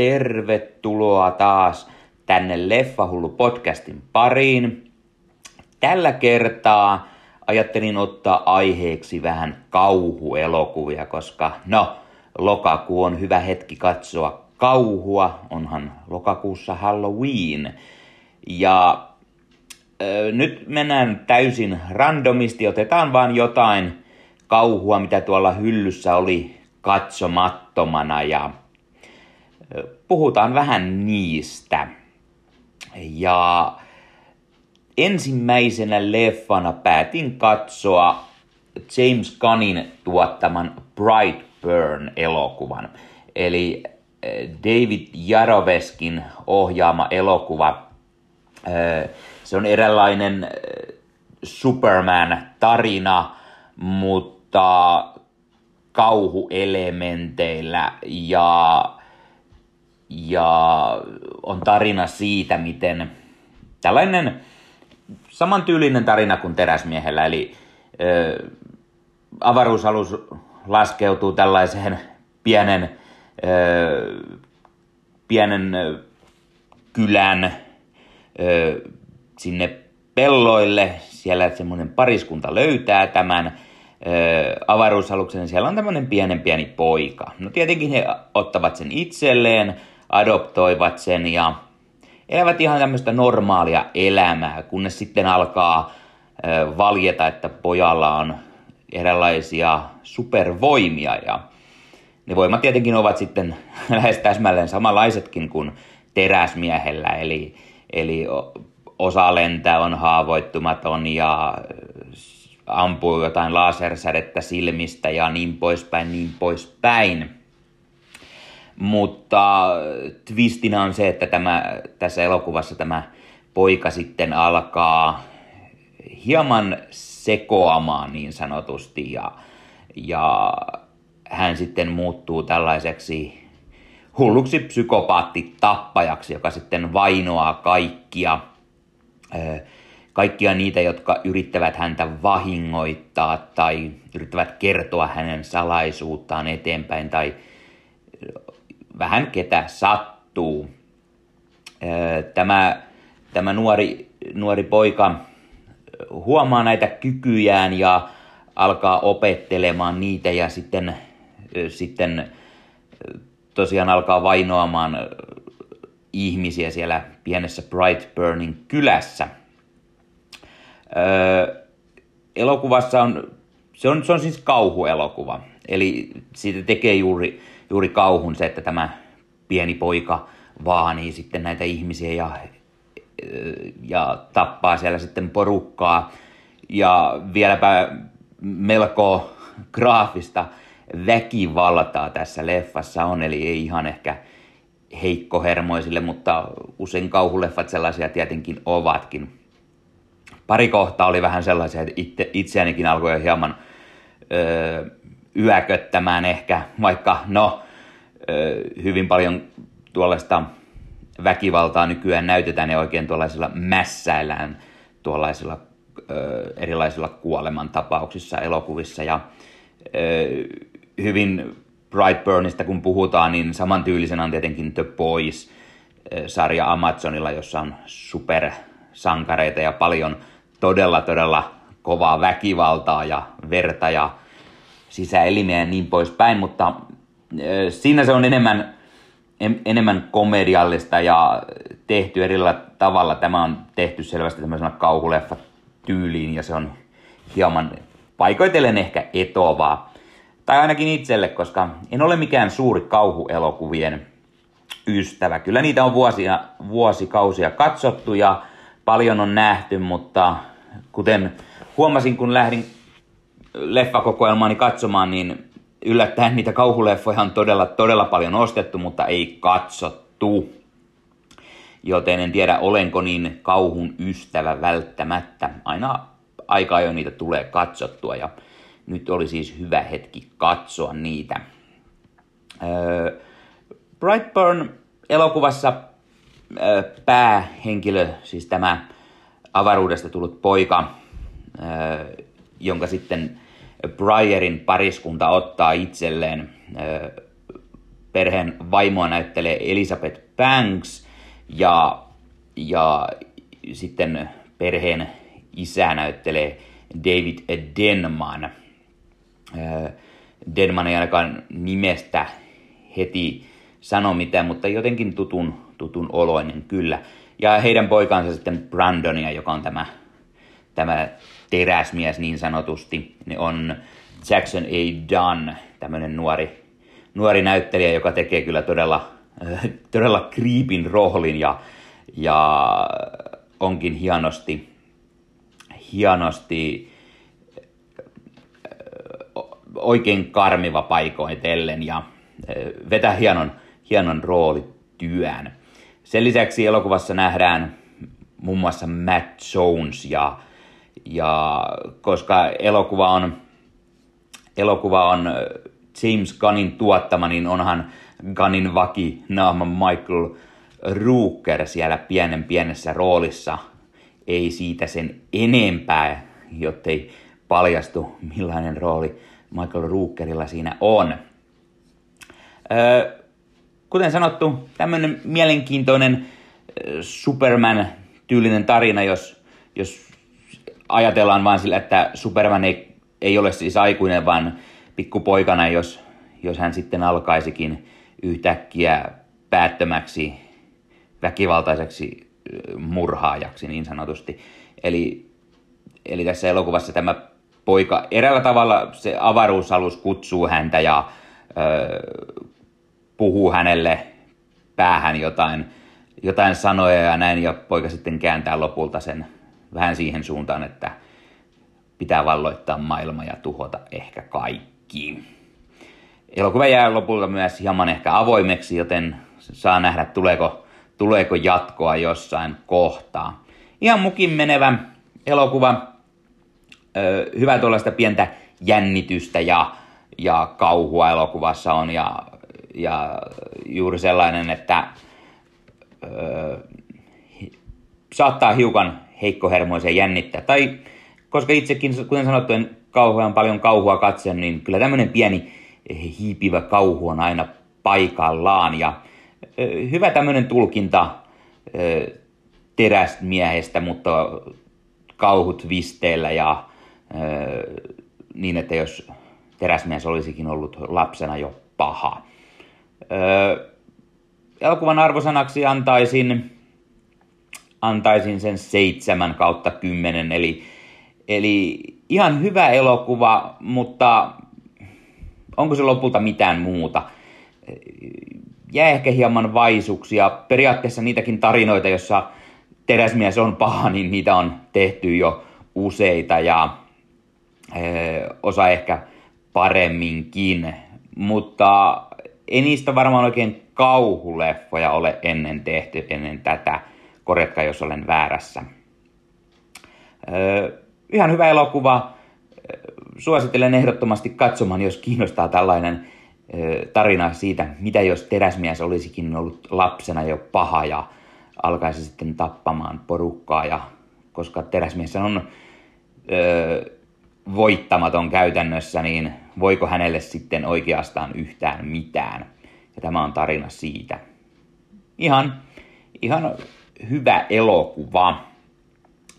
tervetuloa taas tänne Leffahullu podcastin pariin. Tällä kertaa ajattelin ottaa aiheeksi vähän kauhuelokuvia, koska no, lokakuu on hyvä hetki katsoa kauhua, onhan lokakuussa Halloween. Ja ö, nyt mennään täysin randomisti, otetaan vaan jotain kauhua, mitä tuolla hyllyssä oli katsomattomana ja puhutaan vähän niistä. Ja ensimmäisenä leffana päätin katsoa James Gunnin tuottaman Brightburn-elokuvan. Eli David Jaroveskin ohjaama elokuva. Se on eräänlainen Superman-tarina, mutta kauhuelementeillä ja, ja on tarina siitä, miten tällainen samantyylinen tarina kuin teräsmiehellä, eli ö, avaruusalus laskeutuu tällaiseen pienen, ö, pienen kylän ö, sinne pelloille. Siellä semmoinen pariskunta löytää tämän avaruusaluksen, siellä on tämmöinen pienen pieni poika. No tietenkin he ottavat sen itselleen, adoptoivat sen ja elävät ihan tämmöistä normaalia elämää, kunnes sitten alkaa valjeta, että pojalla on erilaisia supervoimia ja ne voimat tietenkin ovat sitten lähes täsmälleen samanlaisetkin kuin teräsmiehellä, eli, eli osa lentää on haavoittumaton ja ampuu jotain lasersädettä silmistä ja niin poispäin, niin poispäin. Mutta twistinä on se, että tämä, tässä elokuvassa tämä poika sitten alkaa hieman sekoamaan niin sanotusti ja, ja hän sitten muuttuu tällaiseksi hulluksi psykopaattitappajaksi, joka sitten vainoaa kaikkia kaikkia niitä, jotka yrittävät häntä vahingoittaa tai yrittävät kertoa hänen salaisuuttaan eteenpäin tai vähän ketä sattuu. Tämä, tämä nuori, nuori poika huomaa näitä kykyjään ja alkaa opettelemaan niitä ja sitten, sitten tosiaan alkaa vainoamaan ihmisiä siellä pienessä Brightburnin kylässä – Öö, elokuvassa on, se on, se on siis kauhuelokuva. Eli siitä tekee juuri, juuri kauhun se, että tämä pieni poika vaanii sitten näitä ihmisiä ja, ja tappaa siellä sitten porukkaa. Ja vieläpä melko graafista väkivaltaa tässä leffassa on, eli ei ihan ehkä heikkohermoisille, mutta usein kauhuleffat sellaisia tietenkin ovatkin pari kohtaa oli vähän sellaisia, että itse, itseänikin alkoi hieman öö, yököttämään ehkä, vaikka no hyvin paljon tuollaista väkivaltaa nykyään näytetään ja oikein tuollaisilla mässäillään tuollaisilla erilaisilla kuolemantapauksissa elokuvissa. Ja hyvin Brightburnista kun puhutaan, niin samantyylisenä on tietenkin The Boys-sarja Amazonilla, jossa on supersankareita ja paljon todella, todella kovaa väkivaltaa ja verta ja sisäelimiä ja niin poispäin, mutta siinä se on enemmän, enemmän komediallista ja tehty erillä tavalla. Tämä on tehty selvästi tämmöisenä kauhuleffa tyyliin ja se on hieman paikoitellen ehkä etovaa. Tai ainakin itselle, koska en ole mikään suuri kauhuelokuvien ystävä. Kyllä niitä on vuosia, vuosikausia katsottu ja paljon on nähty, mutta kuten huomasin, kun lähdin leffakokoelmaani katsomaan, niin yllättäen niitä kauhuleffoja on todella, todella paljon ostettu, mutta ei katsottu. Joten en tiedä, olenko niin kauhun ystävä välttämättä. Aina aika ajoin niitä tulee katsottua ja nyt oli siis hyvä hetki katsoa niitä. Öö, Brightburn elokuvassa öö, päähenkilö, siis tämä avaruudesta tullut poika, jonka sitten Bryerin pariskunta ottaa itselleen perheen vaimoa näyttelee Elizabeth Banks ja, ja sitten perheen isä näyttelee David Denman. Denman ei ainakaan nimestä heti sano mitään, mutta jotenkin tutun, tutun oloinen kyllä. Ja heidän poikansa sitten Brandonia, joka on tämä, tämä teräsmies niin sanotusti, niin on Jackson A. Dunn, tämmöinen nuori, nuori näyttelijä, joka tekee kyllä todella, todella kriipin roolin ja, ja onkin hienosti, hienosti oikein karmiva paikoitellen ja vetää hienon, hienon roolityön. Sen lisäksi elokuvassa nähdään muun muassa Matt Jones ja, ja koska elokuva on, elokuva on James Gunnin tuottama, niin onhan Gunnin vaki naama Michael Rooker siellä pienen pienessä roolissa. Ei siitä sen enempää, jottei paljastu millainen rooli Michael Rookerilla siinä on. Öö, kuten sanottu, tämmöinen mielenkiintoinen Superman-tyylinen tarina, jos, jos ajatellaan vaan sillä, että Superman ei, ei ole siis aikuinen, vaan pikkupoikana, jos, jos hän sitten alkaisikin yhtäkkiä päättömäksi väkivaltaiseksi murhaajaksi niin sanotusti. Eli, eli tässä elokuvassa tämä poika eräällä tavalla se avaruusalus kutsuu häntä ja ö, puhuu hänelle päähän jotain, jotain sanoja ja näin, ja poika sitten kääntää lopulta sen vähän siihen suuntaan, että pitää valloittaa maailma ja tuhota ehkä kaikki. Elokuva jää lopulta myös hieman ehkä avoimeksi, joten saa nähdä, tuleeko, tuleeko jatkoa jossain kohtaa. Ihan mukin menevä elokuva, hyvä tuollaista pientä jännitystä ja, ja kauhua elokuvassa on ja ja juuri sellainen, että ö, saattaa hiukan heikkohermoisen jännittää. Tai koska itsekin, kuten sanottu, en kauhean paljon kauhua katso, niin kyllä tämmöinen pieni hiipivä kauhu on aina paikallaan. Ja ö, hyvä tämmöinen tulkinta ö, teräsmiehestä, mutta kauhut visteellä ja niin, että jos teräsmies olisikin ollut lapsena jo paha. Elokuvan arvosanaksi antaisin, antaisin sen seitsemän kautta kymmenen, eli, eli ihan hyvä elokuva, mutta onko se lopulta mitään muuta? Jää ehkä hieman vaisuksia. Periaatteessa niitäkin tarinoita, jossa teräsmies on paha, niin niitä on tehty jo useita ja ö, osa ehkä paremminkin. Mutta ei niistä varmaan oikein kauhuleffoja ole ennen tehty, ennen tätä. Korjatkaa, jos olen väärässä. Öö, ihan hyvä elokuva. Suosittelen ehdottomasti katsomaan, jos kiinnostaa tällainen öö, tarina siitä, mitä jos teräsmies olisikin ollut lapsena jo paha ja alkaisi sitten tappamaan porukkaa. Ja, koska teräsmies on öö, voittamaton käytännössä, niin voiko hänelle sitten oikeastaan yhtään mitään. Ja tämä on tarina siitä. Ihan, ihan hyvä elokuva.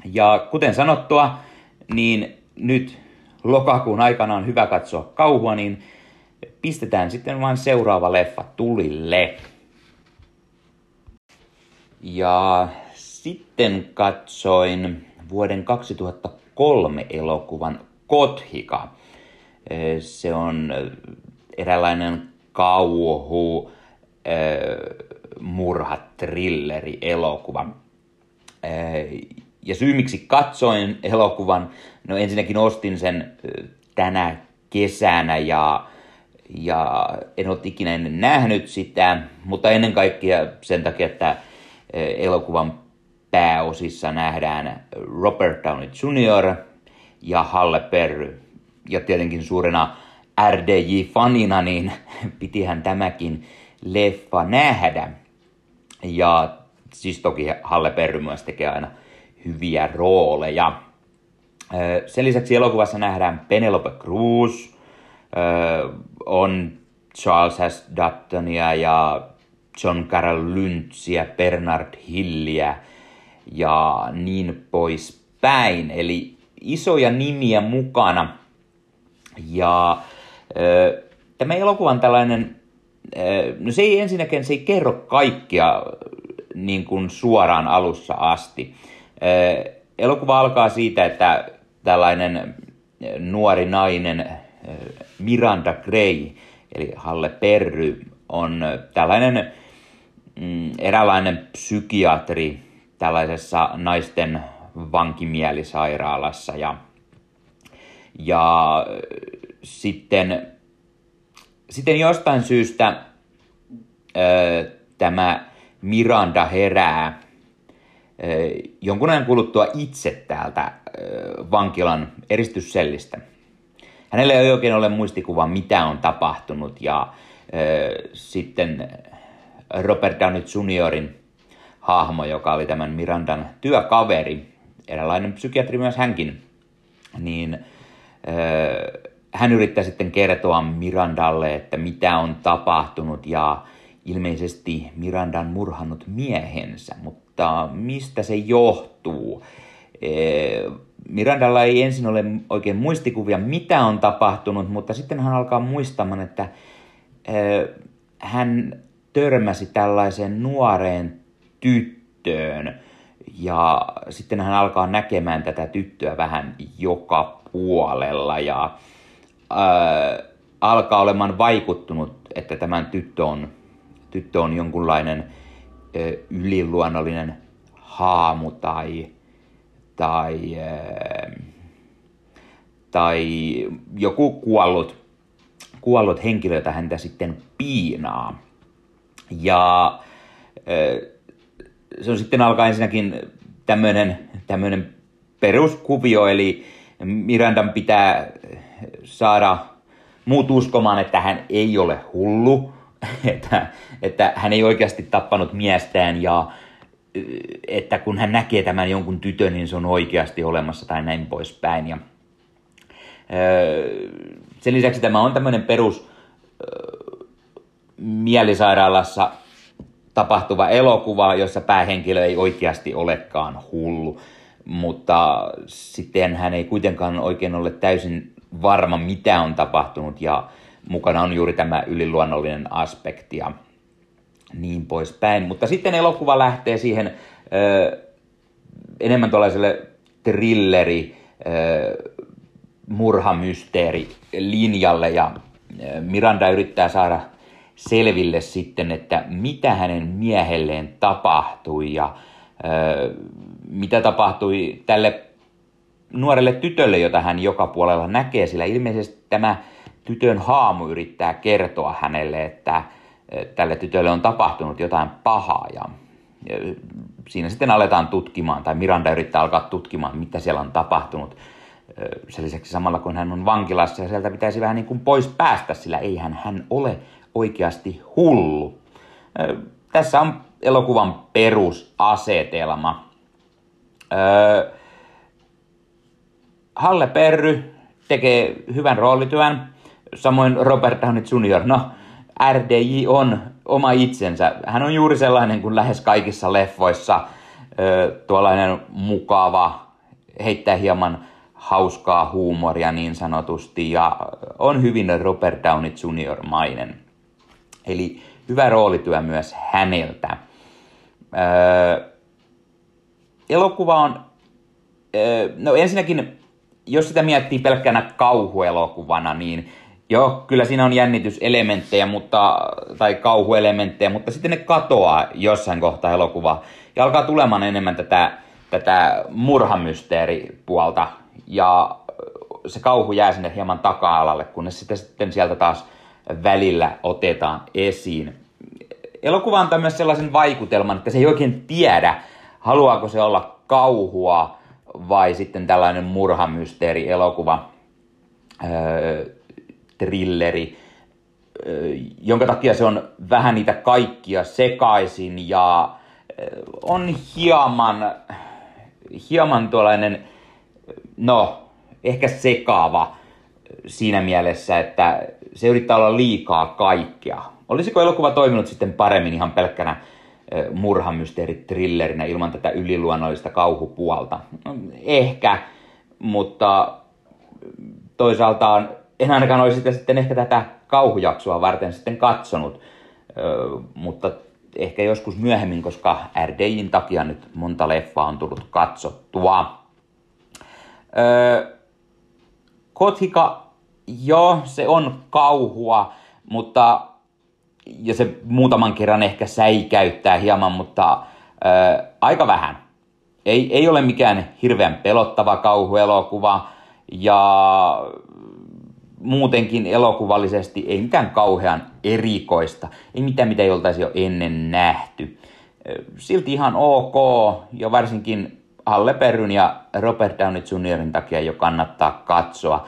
Ja kuten sanottua, niin nyt lokakuun aikana on hyvä katsoa kauhua, niin pistetään sitten vain seuraava leffa tulille. Ja sitten katsoin vuoden 2003 elokuvan Kothika. Se on eräänlainen kauhu, murhatrilleri elokuva. Ja syy miksi katsoin elokuvan, no ensinnäkin ostin sen tänä kesänä ja, ja en ole ikinä ennen nähnyt sitä, mutta ennen kaikkea sen takia, että elokuvan pääosissa nähdään Robert Downey Jr. ja Halle Perry ja tietenkin suurena RDJ-fanina, niin pitihän tämäkin leffa nähdä. Ja siis toki Halle Perry myös tekee aina hyviä rooleja. Sen lisäksi elokuvassa nähdään Penelope Cruz, on Charles S. Duttonia ja John Carroll Lynchia, Bernard Hilliä ja niin pois päin. Eli isoja nimiä mukana. Ja tämä elokuvan tällainen, no se ei ensinnäkään, se ei kerro kaikkia niin kuin suoraan alussa asti. Elokuva alkaa siitä, että tällainen nuori nainen Miranda Gray, eli Halle Perry, on tällainen mm, eräänlainen psykiatri tällaisessa naisten vankimielisairaalassa ja, ja sitten, sitten jostain syystä ö, tämä Miranda herää ö, jonkun ajan kuluttua itse täältä ö, vankilan eristyssellistä. Hänellä ei oikein ole muistikuvaa, mitä on tapahtunut ja ö, sitten Robert Downey Juniorin hahmo, joka oli tämän Mirandan työkaveri, eräänlainen psykiatri myös hänkin, niin ö, hän yrittää sitten kertoa Mirandalle, että mitä on tapahtunut ja ilmeisesti Mirandan murhannut miehensä, mutta mistä se johtuu? Mirandalla ei ensin ole oikein muistikuvia, mitä on tapahtunut, mutta sitten hän alkaa muistamaan, että hän törmäsi tällaiseen nuoreen tyttöön ja sitten hän alkaa näkemään tätä tyttöä vähän joka puolella ja ää, alkaa olemaan vaikuttunut, että tämän tyttö on, tyttö on jonkunlainen ää, yliluonnollinen haamu tai, tai, ää, tai joku kuollut, kuollut henkilö, jota häntä sitten piinaa. Ja se on sitten alkaa ensinnäkin tämmöinen, tämmöinen peruskuvio, eli Mirandan pitää saada muut uskomaan, että hän ei ole hullu, että, että hän ei oikeasti tappanut miestään ja että kun hän näkee tämän jonkun tytön, niin se on oikeasti olemassa tai näin poispäin. Ja, sen lisäksi tämä on tämmöinen perus mielisairaalassa tapahtuva elokuva, jossa päähenkilö ei oikeasti olekaan hullu, mutta sitten hän ei kuitenkaan oikein ole täysin varma, mitä on tapahtunut ja mukana on juuri tämä yliluonnollinen aspekti ja niin poispäin. Mutta sitten elokuva lähtee siihen ö, enemmän tuollaiselle trilleri, ö, murhamysteeri linjalle ja Miranda yrittää saada selville sitten, että mitä hänen miehelleen tapahtui ja ö, mitä tapahtui tälle nuorelle tytölle, jota hän joka puolella näkee, sillä ilmeisesti tämä tytön haamu yrittää kertoa hänelle, että tälle tytölle on tapahtunut jotain pahaa ja siinä sitten aletaan tutkimaan, tai Miranda yrittää alkaa tutkimaan, mitä siellä on tapahtunut. Sen lisäksi samalla kun hän on vankilassa ja sieltä pitäisi vähän niin kuin pois päästä, sillä eihän hän ole oikeasti hullu. Tässä on elokuvan perusasetelma. Halle Perry tekee hyvän roolityön, samoin Robert Downey Jr. No, RDJ on oma itsensä. Hän on juuri sellainen kuin lähes kaikissa leffoissa, tuollainen mukava, heittää hieman hauskaa huumoria niin sanotusti ja on hyvin Robert Downey Jr. mainen. Eli hyvä roolityö myös häneltä. Öö, elokuva on, öö, no ensinnäkin, jos sitä miettii pelkkänä kauhuelokuvana, niin joo, kyllä siinä on jännityselementtejä mutta, tai kauhuelementtejä, mutta sitten ne katoaa jossain kohtaa elokuva ja alkaa tulemaan enemmän tätä, tätä murhamysteeripuolta ja se kauhu jää sinne hieman taka-alalle, kunnes sitten, sitten sieltä taas välillä otetaan esiin. Elokuva antaa myös sellaisen vaikutelman, että se ei oikein tiedä, haluaako se olla kauhua vai sitten tällainen murhamysteeri elokuva, öö, trilleri, öö, jonka takia se on vähän niitä kaikkia sekaisin ja öö, on hieman, hieman tuollainen, no, ehkä sekaava siinä mielessä, että se yrittää olla liikaa kaikkea. Olisiko elokuva toiminut sitten paremmin ihan pelkkänä murhamysteeri-thrillerinä ilman tätä yliluonnollista kauhupuolta? No, ehkä, mutta toisaalta en ainakaan olisi sitä sitten ehkä tätä kauhujaksoa varten sitten katsonut, mutta ehkä joskus myöhemmin, koska RDJin takia nyt monta leffaa on tullut katsottua. Kothika, joo, se on kauhua, mutta ja se muutaman kerran ehkä säikäyttää hieman, mutta ää, aika vähän. Ei, ei ole mikään hirveän pelottava kauhuelokuva ja muutenkin elokuvallisesti ei mitään kauhean erikoista, ei mitään mitä ei oltaisi jo ennen nähty. Silti ihan ok, ja varsinkin Halle Perryn ja Robert Downey Jr.in takia jo kannattaa katsoa.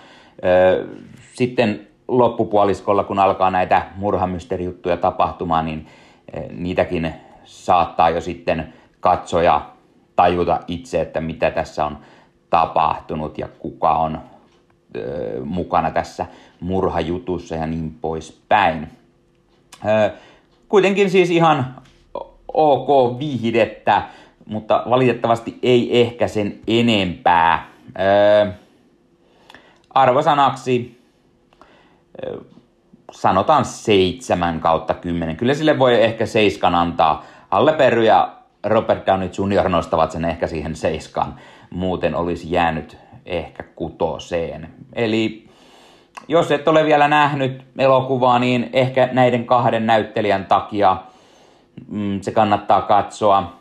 Sitten loppupuoliskolla, kun alkaa näitä murhamysteerijuttuja tapahtumaan, niin niitäkin saattaa jo sitten katsoja tajuta itse, että mitä tässä on tapahtunut ja kuka on mukana tässä murhajutussa ja niin poispäin. Kuitenkin siis ihan ok viihdettä, mutta valitettavasti ei ehkä sen enempää. Arvosanaksi sanotaan 7 kautta 10. Kyllä sille voi ehkä seiskan antaa. Halle Perry ja Robert Downey Jr. nostavat sen ehkä siihen seiskaan. Muuten olisi jäänyt ehkä kutoseen. Eli jos et ole vielä nähnyt elokuvaa, niin ehkä näiden kahden näyttelijän takia mm, se kannattaa katsoa.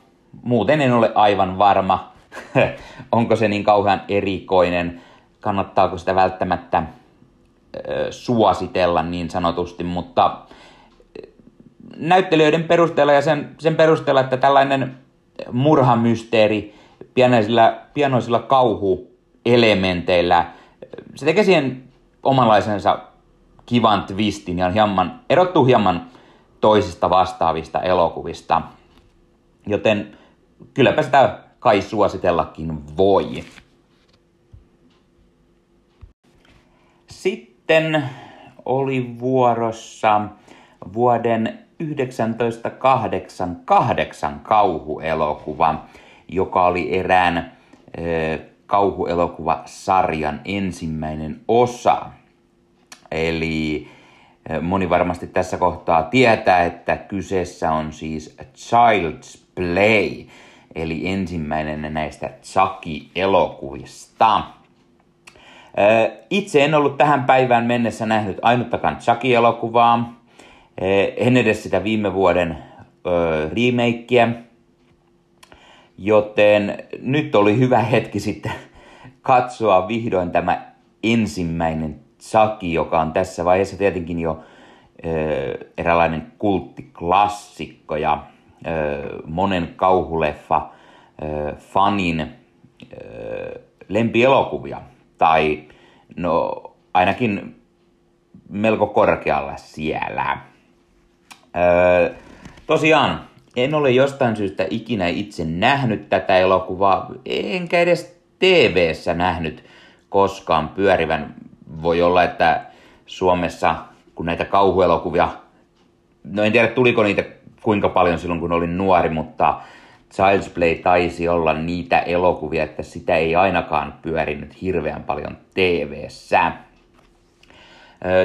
Muuten en ole aivan varma, onko se niin kauhean erikoinen, kannattaako sitä välttämättä suositella niin sanotusti, mutta näyttelijöiden perusteella ja sen, sen perusteella, että tällainen murhamysteeri pienoisilla, pienoisilla kauhuelementeillä, se tekee siihen omanlaisensa kivan twistin ja hieman, erottuu hieman toisista vastaavista elokuvista. Joten kylläpä sitä kai suositellakin voi. Sitten oli vuorossa vuoden 1988 kauhuelokuva, joka oli erään kauhuelokuvasarjan ensimmäinen osa. Eli moni varmasti tässä kohtaa tietää, että kyseessä on siis Child's Play, eli ensimmäinen näistä Chucky-elokuvista. Itse en ollut tähän päivään mennessä nähnyt ainuttakaan Chucky-elokuvaa. En edes sitä viime vuoden remakeä, Joten nyt oli hyvä hetki sitten katsoa vihdoin tämä ensimmäinen Saki, joka on tässä vaiheessa tietenkin jo eräänlainen kulttiklassikko ja monen kauhuleffa fanin lempielokuvia. Tai no ainakin melko korkealla siellä. Ö, tosiaan, en ole jostain syystä ikinä itse nähnyt tätä elokuvaa, enkä edes tv nähnyt koskaan pyörivän. Voi olla, että Suomessa, kun näitä kauhuelokuvia, no en tiedä tuliko niitä kuinka paljon silloin kun olin nuori, mutta Child's Play taisi olla niitä elokuvia, että sitä ei ainakaan pyörinyt hirveän paljon tv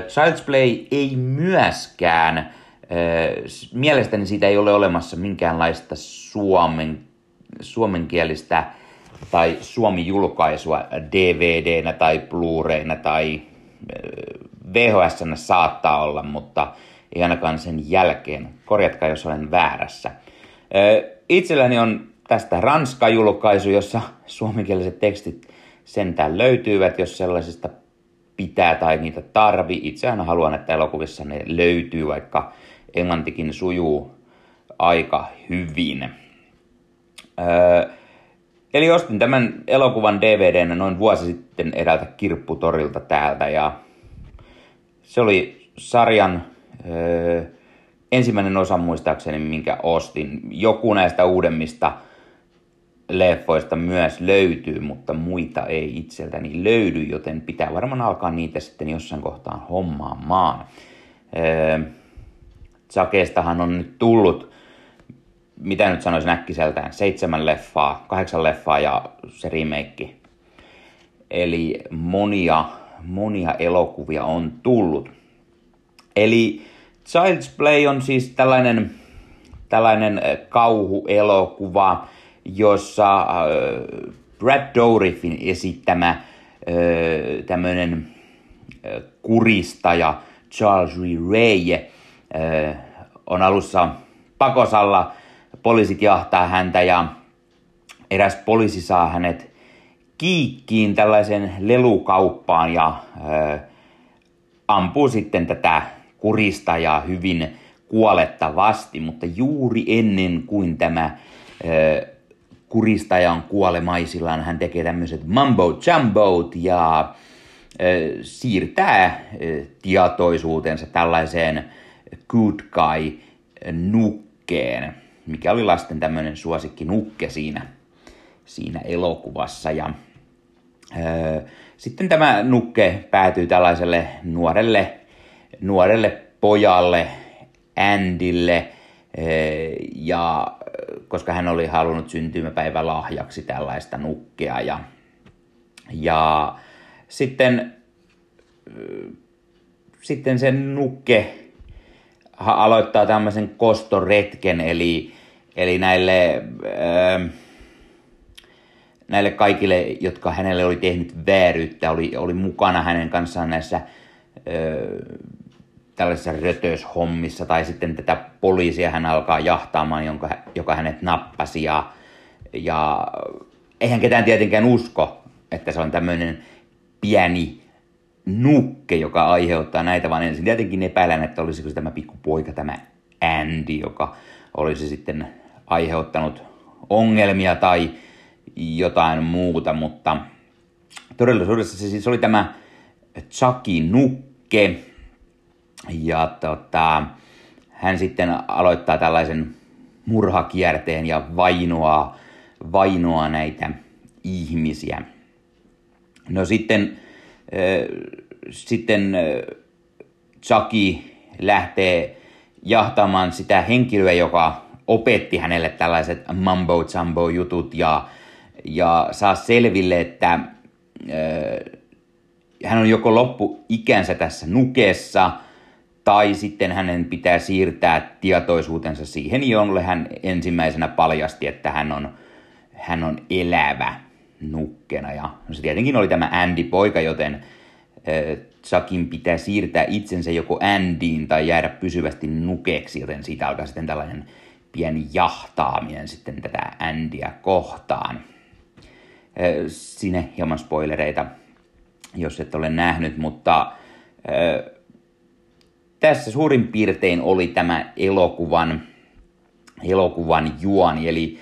Child's Play ei myöskään Mielestäni siitä ei ole olemassa minkäänlaista suomen, suomenkielistä tai suomi-julkaisua DVDnä tai Blu-rayna tai VHS saattaa olla, mutta ei ainakaan sen jälkeen. Korjatkaa, jos olen väärässä. Itselläni on tästä Ranska-julkaisu, jossa suomenkieliset tekstit sentään löytyvät, jos sellaisista pitää tai niitä tarvi. Itse aina haluan, että elokuvissa ne löytyy, vaikka englantikin sujuu aika hyvin. Öö, eli ostin tämän elokuvan DVDnä noin vuosi sitten eräältä kirpputorilta täältä ja se oli sarjan öö, ensimmäinen osa muistaakseni, minkä ostin. Joku näistä uudemmista leffoista myös löytyy, mutta muita ei itseltäni löydy, joten pitää varmaan alkaa niitä sitten jossain kohtaan hommaamaan. Öö, Sakeestahan on nyt tullut, mitä nyt sanoisin äkkiseltään, seitsemän leffaa, kahdeksan leffaa ja se remake. Eli monia, monia elokuvia on tullut. Eli Child's Play on siis tällainen, tällainen kauhuelokuva, jossa äh, Brad Dourifin esittämä äh, tämmöinen äh, kuristaja Charles Ray on alussa pakosalla. Poliisit jahtaa häntä ja eräs poliisi saa hänet kiikkiin tällaisen lelukauppaan ja ampuu sitten tätä kuristajaa hyvin kuolettavasti, mutta juuri ennen kuin tämä kuristaja on kuolemaisillaan, hän tekee tämmöiset mumbo jumbo ja siirtää tietoisuutensa tällaiseen good guy nukkeen, mikä oli lasten tämmöinen suosikki nukke siinä, siinä elokuvassa. Ja, ää, sitten tämä nukke päätyy tällaiselle nuorelle, nuorelle pojalle, Andille, ja koska hän oli halunnut syntymäpäivä lahjaksi tällaista nukkea. Ja, ja sitten, sitten se nukke aloittaa tämmöisen kostoretken, eli, eli näille, näille kaikille, jotka hänelle oli tehnyt vääryyttä, oli, oli mukana hänen kanssaan näissä tällaisissa rötöshommissa tai sitten tätä poliisia hän alkaa jahtaamaan, jonka, joka hänet nappasi ja, ja eihän ketään tietenkään usko, että se on tämmöinen pieni nukke, joka aiheuttaa näitä, vaan ensin tietenkin epäilen, että olisiko se tämä pikkupoika, tämä Andy, joka olisi sitten aiheuttanut ongelmia tai jotain muuta, mutta todellisuudessa se siis oli tämä Chucky Nukke, ja tota, hän sitten aloittaa tällaisen murhakierteen ja vainoaa, vainoaa näitä ihmisiä. No sitten, äh, sitten äh, Chucky lähtee jahtamaan sitä henkilöä, joka opetti hänelle tällaiset mumbo jumbo jutut ja, ja saa selville, että äh, hän on joko loppu ikänsä tässä nukessa – tai sitten hänen pitää siirtää tietoisuutensa siihen, jolle hän ensimmäisenä paljasti, että hän on, hän on elävä nukkena. Ja se tietenkin oli tämä Andy-poika, joten Chuckin pitää siirtää itsensä joko Andyin tai jäädä pysyvästi nukeksi, joten siitä alkaa sitten tällainen pieni jahtaaminen sitten tätä Andyä kohtaan. Sinne hieman spoilereita, jos et ole nähnyt, mutta tässä suurin piirtein oli tämä elokuvan, elokuvan juoni, eli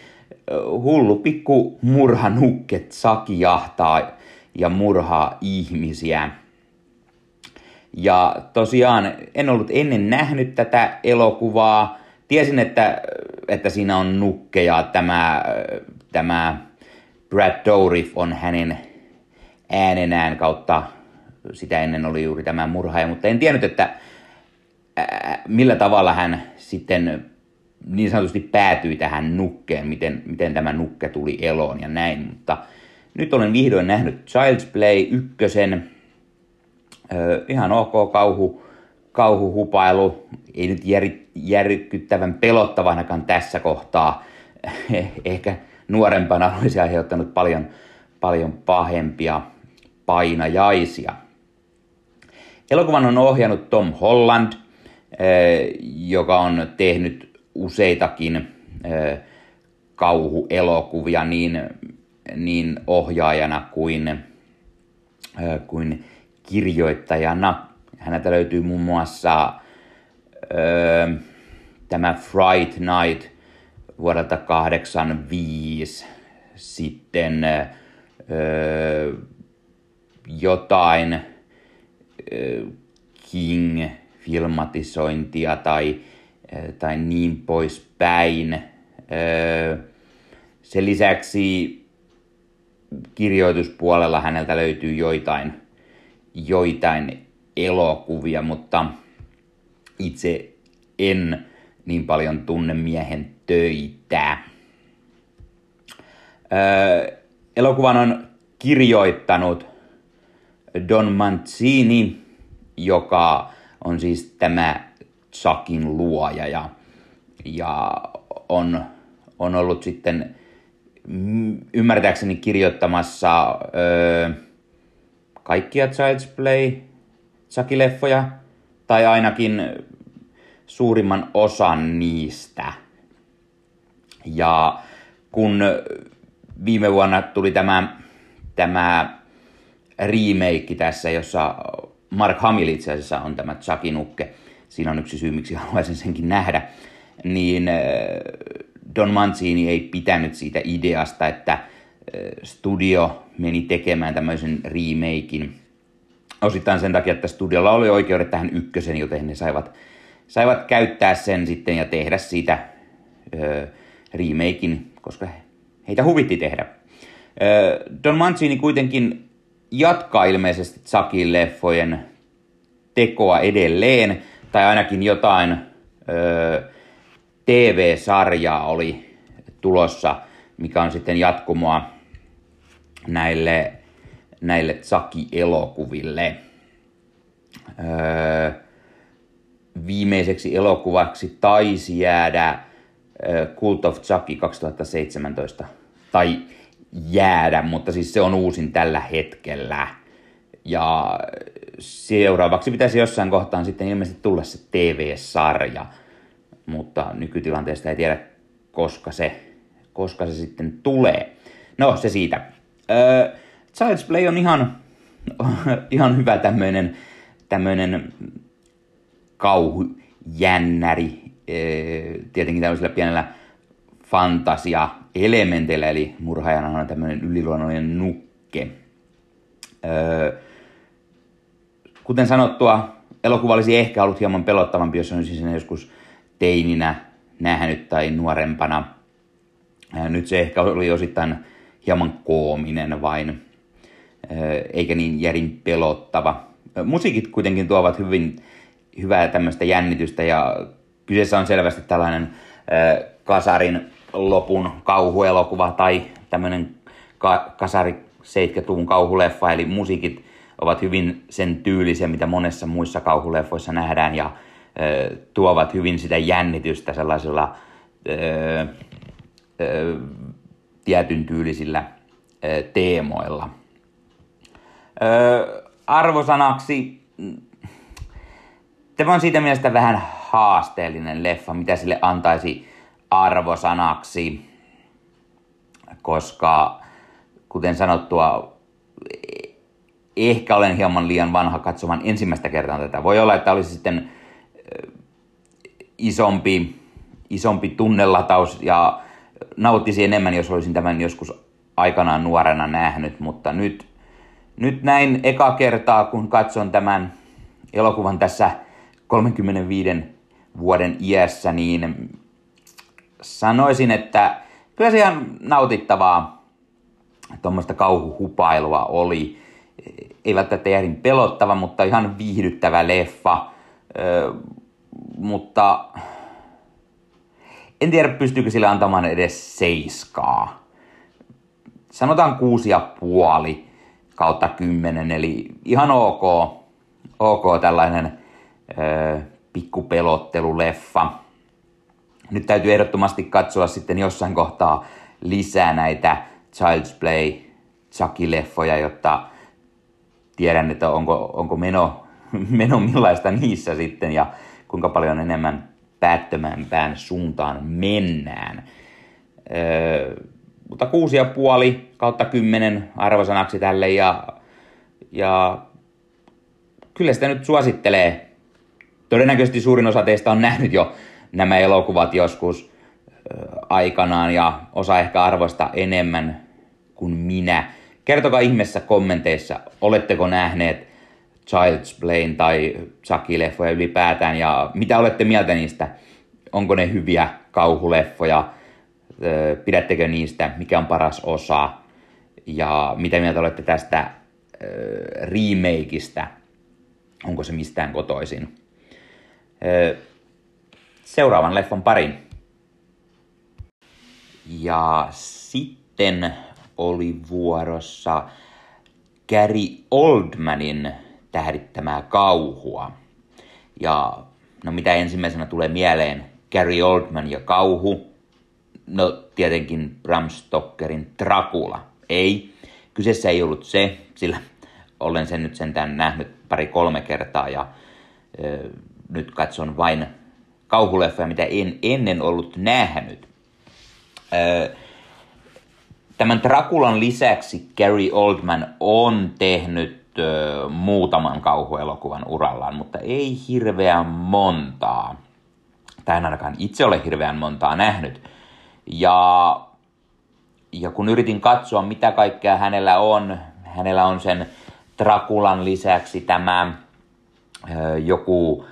hullu pikku murhanukket saki jahtaa ja murhaa ihmisiä. Ja tosiaan en ollut ennen nähnyt tätä elokuvaa. Tiesin, että, että siinä on nukkeja. Tämä, tämä Brad Dourif on hänen äänenään kautta, sitä ennen oli juuri tämä murhaaja, mutta en tiennyt, että millä tavalla hän sitten niin sanotusti päätyi tähän nukkeen, miten, miten tämä nukke tuli eloon ja näin, mutta nyt olen vihdoin nähnyt Child's Play ykkösen, ö, ihan ok kauhu, kauhuhupailu, ei nyt jär, järkyttävän pelottava ainakaan tässä kohtaa, ehkä nuorempana olisi aiheuttanut paljon, paljon pahempia painajaisia. Elokuvan on ohjannut Tom Holland – joka on tehnyt useitakin kauhuelokuvia niin, niin ohjaajana kuin, kuin kirjoittajana. Häneltä löytyy muun muassa tämä Fright Night vuodelta 85, sitten jotain King – filmatisointia tai, tai niin poispäin. sen lisäksi kirjoituspuolella häneltä löytyy joitain, joitain elokuvia, mutta itse en niin paljon tunne miehen töitä. Öö, elokuvan on kirjoittanut Don Mancini, joka on siis tämä Chuckin luoja ja, ja on, on ollut sitten ymmärtääkseni kirjoittamassa öö, kaikkia Child's Play Chucky-leffoja, tai ainakin suurimman osan niistä. Ja kun viime vuonna tuli tämä, tämä remake tässä, jossa Mark Hamill itse asiassa on tämä Chucky Nukke, siinä on yksi syy, miksi haluaisin senkin nähdä, niin äh, Don Mancini ei pitänyt siitä ideasta, että äh, studio meni tekemään tämmöisen remakein. Osittain sen takia, että studiolla oli oikeudet tähän ykkösen, joten ne saivat, saivat käyttää sen sitten ja tehdä siitä ö, remakein, koska heitä huvitti tehdä. Don Mancini kuitenkin jatkaa ilmeisesti Zakin leffojen tekoa edelleen, tai ainakin jotain TV-sarjaa oli tulossa, mikä on sitten jatkumoa näille, näille Zaki-elokuville. Öö, viimeiseksi elokuvaksi taisi jäädä Cult of Chucky 2017. Tai jäädä, mutta siis se on uusin tällä hetkellä. Ja seuraavaksi pitäisi jossain kohtaan sitten ilmeisesti tulla se TV-sarja, mutta nykytilanteesta ei tiedä, koska se, koska se sitten tulee. No, se siitä. Öö, Child's Play on ihan, ihan hyvä tämmöinen tämmöinen kauhujännäri, öö, tietenkin tämmöisellä pienellä fantasia-elementeillä, eli murhaajana on tämmöinen yliluonnollinen nukke. Öö, kuten sanottua, elokuva olisi ehkä ollut hieman pelottavampi, jos olisin sen joskus teininä nähnyt tai nuorempana. Nyt se ehkä oli osittain hieman koominen vain, eikä niin järin pelottava. Musiikit kuitenkin tuovat hyvin hyvää tämmöistä jännitystä ja kyseessä on selvästi tällainen kasarin lopun kauhuelokuva tai tämmöinen ka- kasari 70-luvun kauhuleffa, eli musiikit ovat hyvin sen tyylisiä, mitä monessa muissa kauhuleffoissa nähdään ja ö, tuovat hyvin sitä jännitystä sellaisilla ö, ö, tietyn tyylisillä ö, teemoilla. Ö, arvosanaksi, tämä on siitä mielestä vähän haasteellinen leffa, mitä sille antaisi arvosanaksi, koska kuten sanottua, ehkä olen hieman liian vanha katsomaan ensimmäistä kertaa tätä. Voi olla, että olisi sitten isompi, isompi tunnelataus ja nauttisi enemmän, jos olisin tämän joskus aikanaan nuorena nähnyt, mutta nyt, nyt näin eka kertaa, kun katson tämän elokuvan tässä 35 vuoden iässä, niin sanoisin, että kyllä se ihan nautittavaa tuommoista kauhuhupailua oli. Ei välttämättä järin pelottava, mutta ihan viihdyttävä leffa. Ö, mutta en tiedä, pystyykö sillä antamaan edes seiskaa. Sanotaan kuusi ja puoli kautta kymmenen, eli ihan ok, ok tällainen ö, pikkupelotteluleffa. Nyt täytyy ehdottomasti katsoa sitten jossain kohtaa lisää näitä Child's Play Chucky-leffoja, jotta tiedän, että onko, onko meno, meno millaista niissä sitten ja kuinka paljon enemmän päättömämpään suuntaan mennään. Öö, mutta kuusi ja puoli kautta kymmenen arvosanaksi tälle ja, ja kyllä sitä nyt suosittelee. Todennäköisesti suurin osa teistä on nähnyt jo nämä elokuvat joskus aikanaan ja osa ehkä arvosta enemmän kuin minä. Kertokaa ihmeessä kommenteissa, oletteko nähneet Child's Play tai Chucky-leffoja ylipäätään ja mitä olette mieltä niistä? Onko ne hyviä kauhuleffoja pidättekö niistä, mikä on paras osa ja mitä mieltä olette tästä remakeista, onko se mistään kotoisin. Seuraavan leffan parin. Ja sitten oli vuorossa Gary Oldmanin tähdittämää kauhua. Ja no mitä ensimmäisenä tulee mieleen, Gary Oldman ja kauhu. No tietenkin Bram Stokerin Dracula. Ei, kyseessä ei ollut se, sillä olen sen nyt sentään nähnyt pari-kolme kertaa ja ö, nyt katson vain kauhuleffoja, mitä en ennen ollut nähnyt. Ö, tämän Drakulan lisäksi Gary Oldman on tehnyt ö, muutaman kauhuelokuvan urallaan, mutta ei hirveän montaa. Tai en ainakaan itse ole hirveän montaa nähnyt. Ja, ja kun yritin katsoa, mitä kaikkea hänellä on, hänellä on sen Drakulan lisäksi tämä ö, joku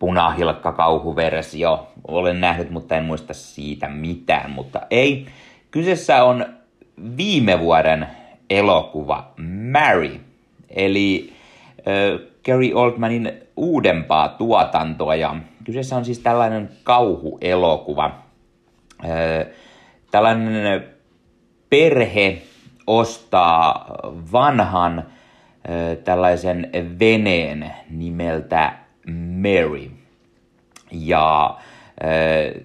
punahilkka-kauhuversio. Olen nähnyt, mutta en muista siitä mitään, mutta ei. Kyseessä on viime vuoden elokuva Mary, eli äh, Gary Oldmanin uudempaa tuotantoa. Ja kyseessä on siis tällainen kauhuelokuva. Äh, tällainen perhe ostaa vanhan äh, tällaisen veneen nimeltä Mary. Ja äh,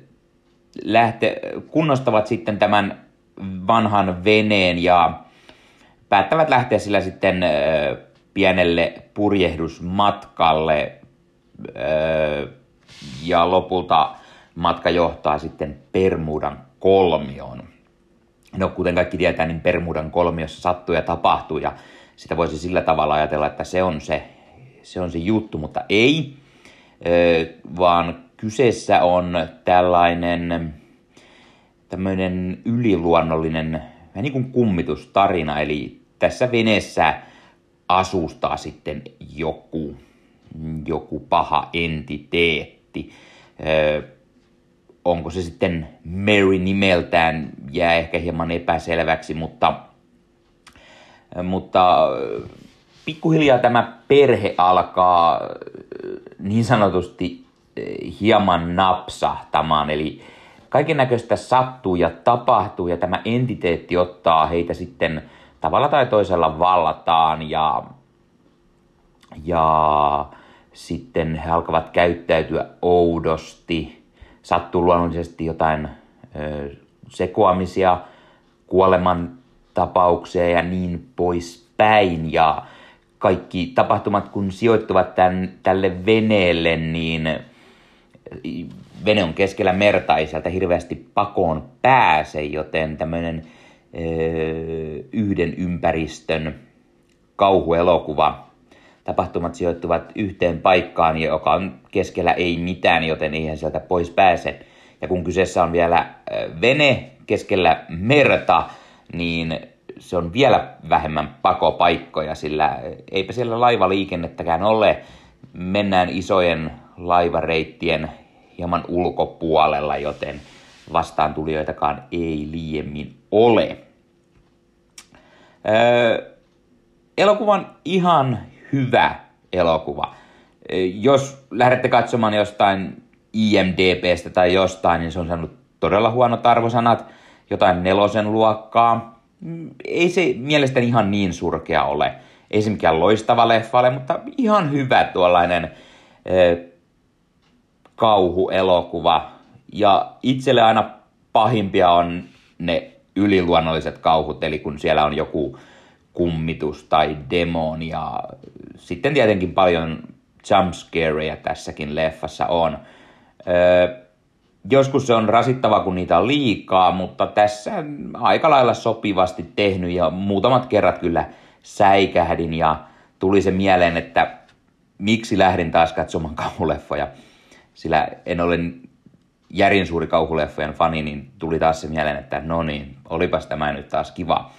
lähte, kunnostavat sitten tämän vanhan veneen ja päättävät lähteä sillä sitten äh, pienelle purjehdusmatkalle äh, ja lopulta matka johtaa sitten Permudan kolmioon. No kuten kaikki tietää, niin Permudan kolmiossa sattuu ja tapahtuu ja sitä voisi sillä tavalla ajatella, että se on se, se, on se juttu, mutta ei, vaan kyseessä on tällainen tämmöinen yliluonnollinen, vähän niin kuin kummitustarina, eli tässä veneessä asustaa sitten joku, joku paha entiteetti. Öö, onko se sitten Mary nimeltään, jää ehkä hieman epäselväksi, mutta, mutta pikkuhiljaa tämä perhe alkaa niin sanotusti hieman napsahtamaan, eli kaiken näköistä sattuu ja tapahtuu ja tämä entiteetti ottaa heitä sitten tavalla tai toisella vallataan ja, ja sitten he alkavat käyttäytyä oudosti. Sattuu luonnollisesti jotain ö, sekoamisia, kuoleman tapauksia ja niin poispäin. Ja kaikki tapahtumat, kun sijoittuvat tämän, tälle veneelle, niin vene on keskellä merta, ei sieltä hirveästi pakoon pääse, joten tämmöinen yhden ympäristön kauhuelokuva. Tapahtumat sijoittuvat yhteen paikkaan, joka on keskellä ei mitään, joten eihän sieltä pois pääse. Ja kun kyseessä on vielä vene keskellä merta, niin se on vielä vähemmän pakopaikkoja, sillä eipä siellä laivaliikennettäkään ole. Mennään isojen laivareittien hieman ulkopuolella, joten vastaantulijoitakaan ei liiemmin ole. Öö, elokuvan ihan hyvä elokuva. Jos lähdette katsomaan jostain IMDBstä tai jostain, niin se on saanut todella huonot arvosanat, jotain nelosen luokkaa. Mm, ei se mielestäni ihan niin surkea ole. Ei se mikään loistava leffa ole, mutta ihan hyvä tuollainen kauhuelokuva. Ja itselle aina pahimpia on ne yliluonnolliset kauhut, eli kun siellä on joku kummitus tai demoni ja sitten tietenkin paljon jumpscareja tässäkin leffassa on. Joskus se on rasittava, kun niitä on liikaa, mutta tässä aika lailla sopivasti tehnyt ja muutamat kerrat kyllä säikähdin ja tuli se mieleen, että miksi lähdin taas katsomaan kauhuleffoja sillä en ole järin suuri kauhuleffojen fani, niin tuli taas se mieleen, että no niin, olipas tämä nyt taas kiva.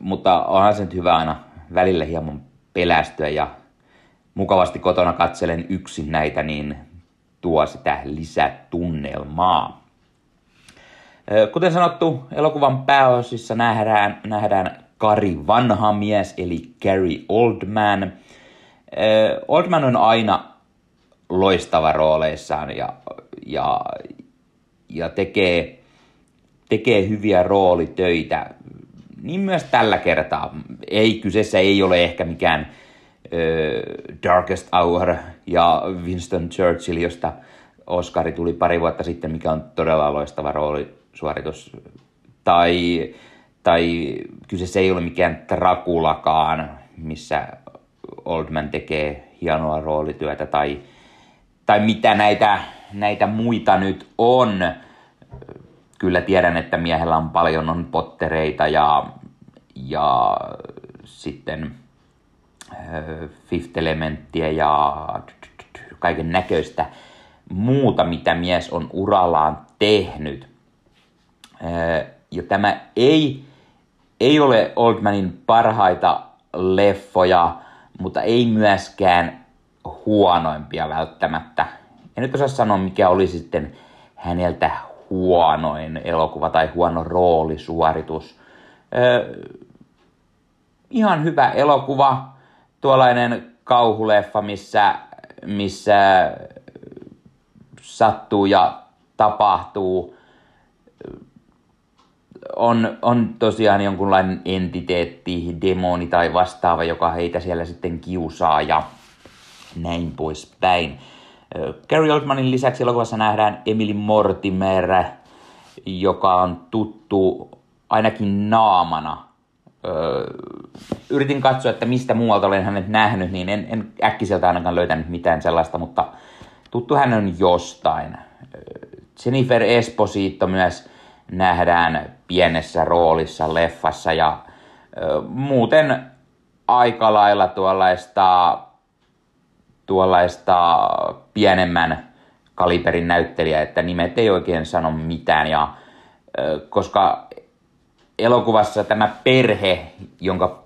Mutta onhan se nyt hyvä aina välillä hieman pelästyä ja mukavasti kotona katselen yksin näitä, niin tuo sitä lisätunnelmaa. Kuten sanottu, elokuvan pääosissa nähdään, nähdään Kari vanha mies, eli Gary Oldman. Oldman on aina loistava rooleissaan ja, ja, ja tekee, tekee hyviä roolitöitä. Niin myös tällä kertaa. Ei, kyseessä ei ole ehkä mikään Darkest Hour ja Winston Churchill, josta Oscari tuli pari vuotta sitten, mikä on todella loistava roolisuoritus. Tai, tai kyseessä ei ole mikään Trakulakaan, missä Oldman tekee hienoa roolityötä, tai, tai mitä näitä, näitä muita nyt on. Kyllä tiedän, että miehellä on paljon on pottereita ja, ja sitten Fifth Elementtiä ja kaiken näköistä muuta, mitä mies on urallaan tehnyt. Ja tämä ei, ei ole Oldmanin parhaita leffoja, mutta ei myöskään huonoimpia välttämättä. En nyt osaa sanoa, mikä oli sitten häneltä huonoin elokuva tai huono roolisuoritus. Öö, ihan hyvä elokuva, tuollainen kauhuleffa, missä, missä sattuu ja tapahtuu. On, on tosiaan jonkunlainen entiteetti, demoni tai vastaava, joka heitä siellä sitten kiusaa ja näin poispäin. Gary Oldmanin lisäksi elokuvassa nähdään Emily Mortimer, joka on tuttu ainakin naamana. Yritin katsoa, että mistä muualta olen hänet nähnyt, niin en, en äkkiseltä ainakaan löytänyt mitään sellaista, mutta tuttu hän on jostain. Jennifer Esposito myös nähdään pienessä roolissa leffassa ja muuten aika lailla tuollaista, tuollaista pienemmän kaliberin näyttelijä, että nimet ei oikein sano mitään. Ja, koska elokuvassa tämä perhe, jonka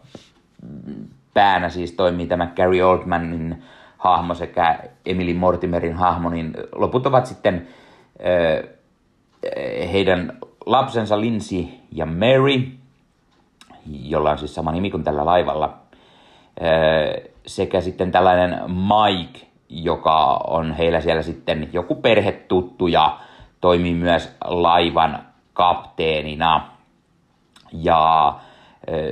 päänä siis toimii tämä Gary Oldmanin hahmo sekä Emily Mortimerin hahmo, niin loput ovat sitten heidän lapsensa Lindsay ja Mary, jolla on siis sama nimi kuin tällä laivalla, sekä sitten tällainen Mike, joka on heillä siellä sitten joku perhetuttu ja toimii myös laivan kapteenina. Ja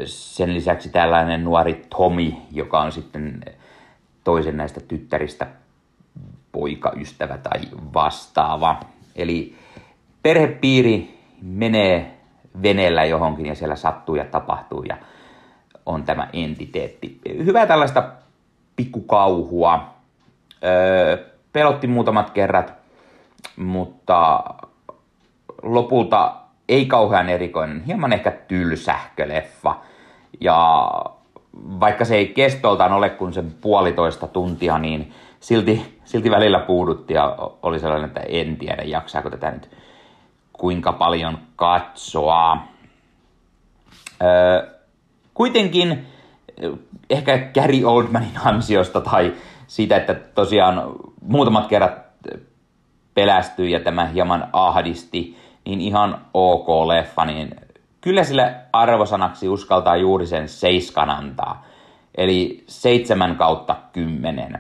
sen lisäksi tällainen nuori Tommy, joka on sitten toisen näistä tyttäristä poikaystävä tai vastaava. Eli perhepiiri menee veneellä johonkin ja siellä sattuu ja tapahtuu ja on tämä entiteetti. Hyvää tällaista pikkukauhua. Pelotti muutamat kerrat, mutta lopulta ei kauhean erikoinen, hieman ehkä tylsähkö leffa. Ja vaikka se ei kestoltaan ole kuin sen puolitoista tuntia, niin silti, silti välillä puudutti ja oli sellainen, että en tiedä jaksaako tätä nyt kuinka paljon katsoa. Öö, kuitenkin ehkä Gary Oldmanin ansiosta tai siitä, että tosiaan muutamat kerrat pelästyi ja tämä hieman ahdisti, niin ihan ok leffa, niin kyllä sille arvosanaksi uskaltaa juuri sen seiskan antaa. Eli seitsemän kautta kymmenen.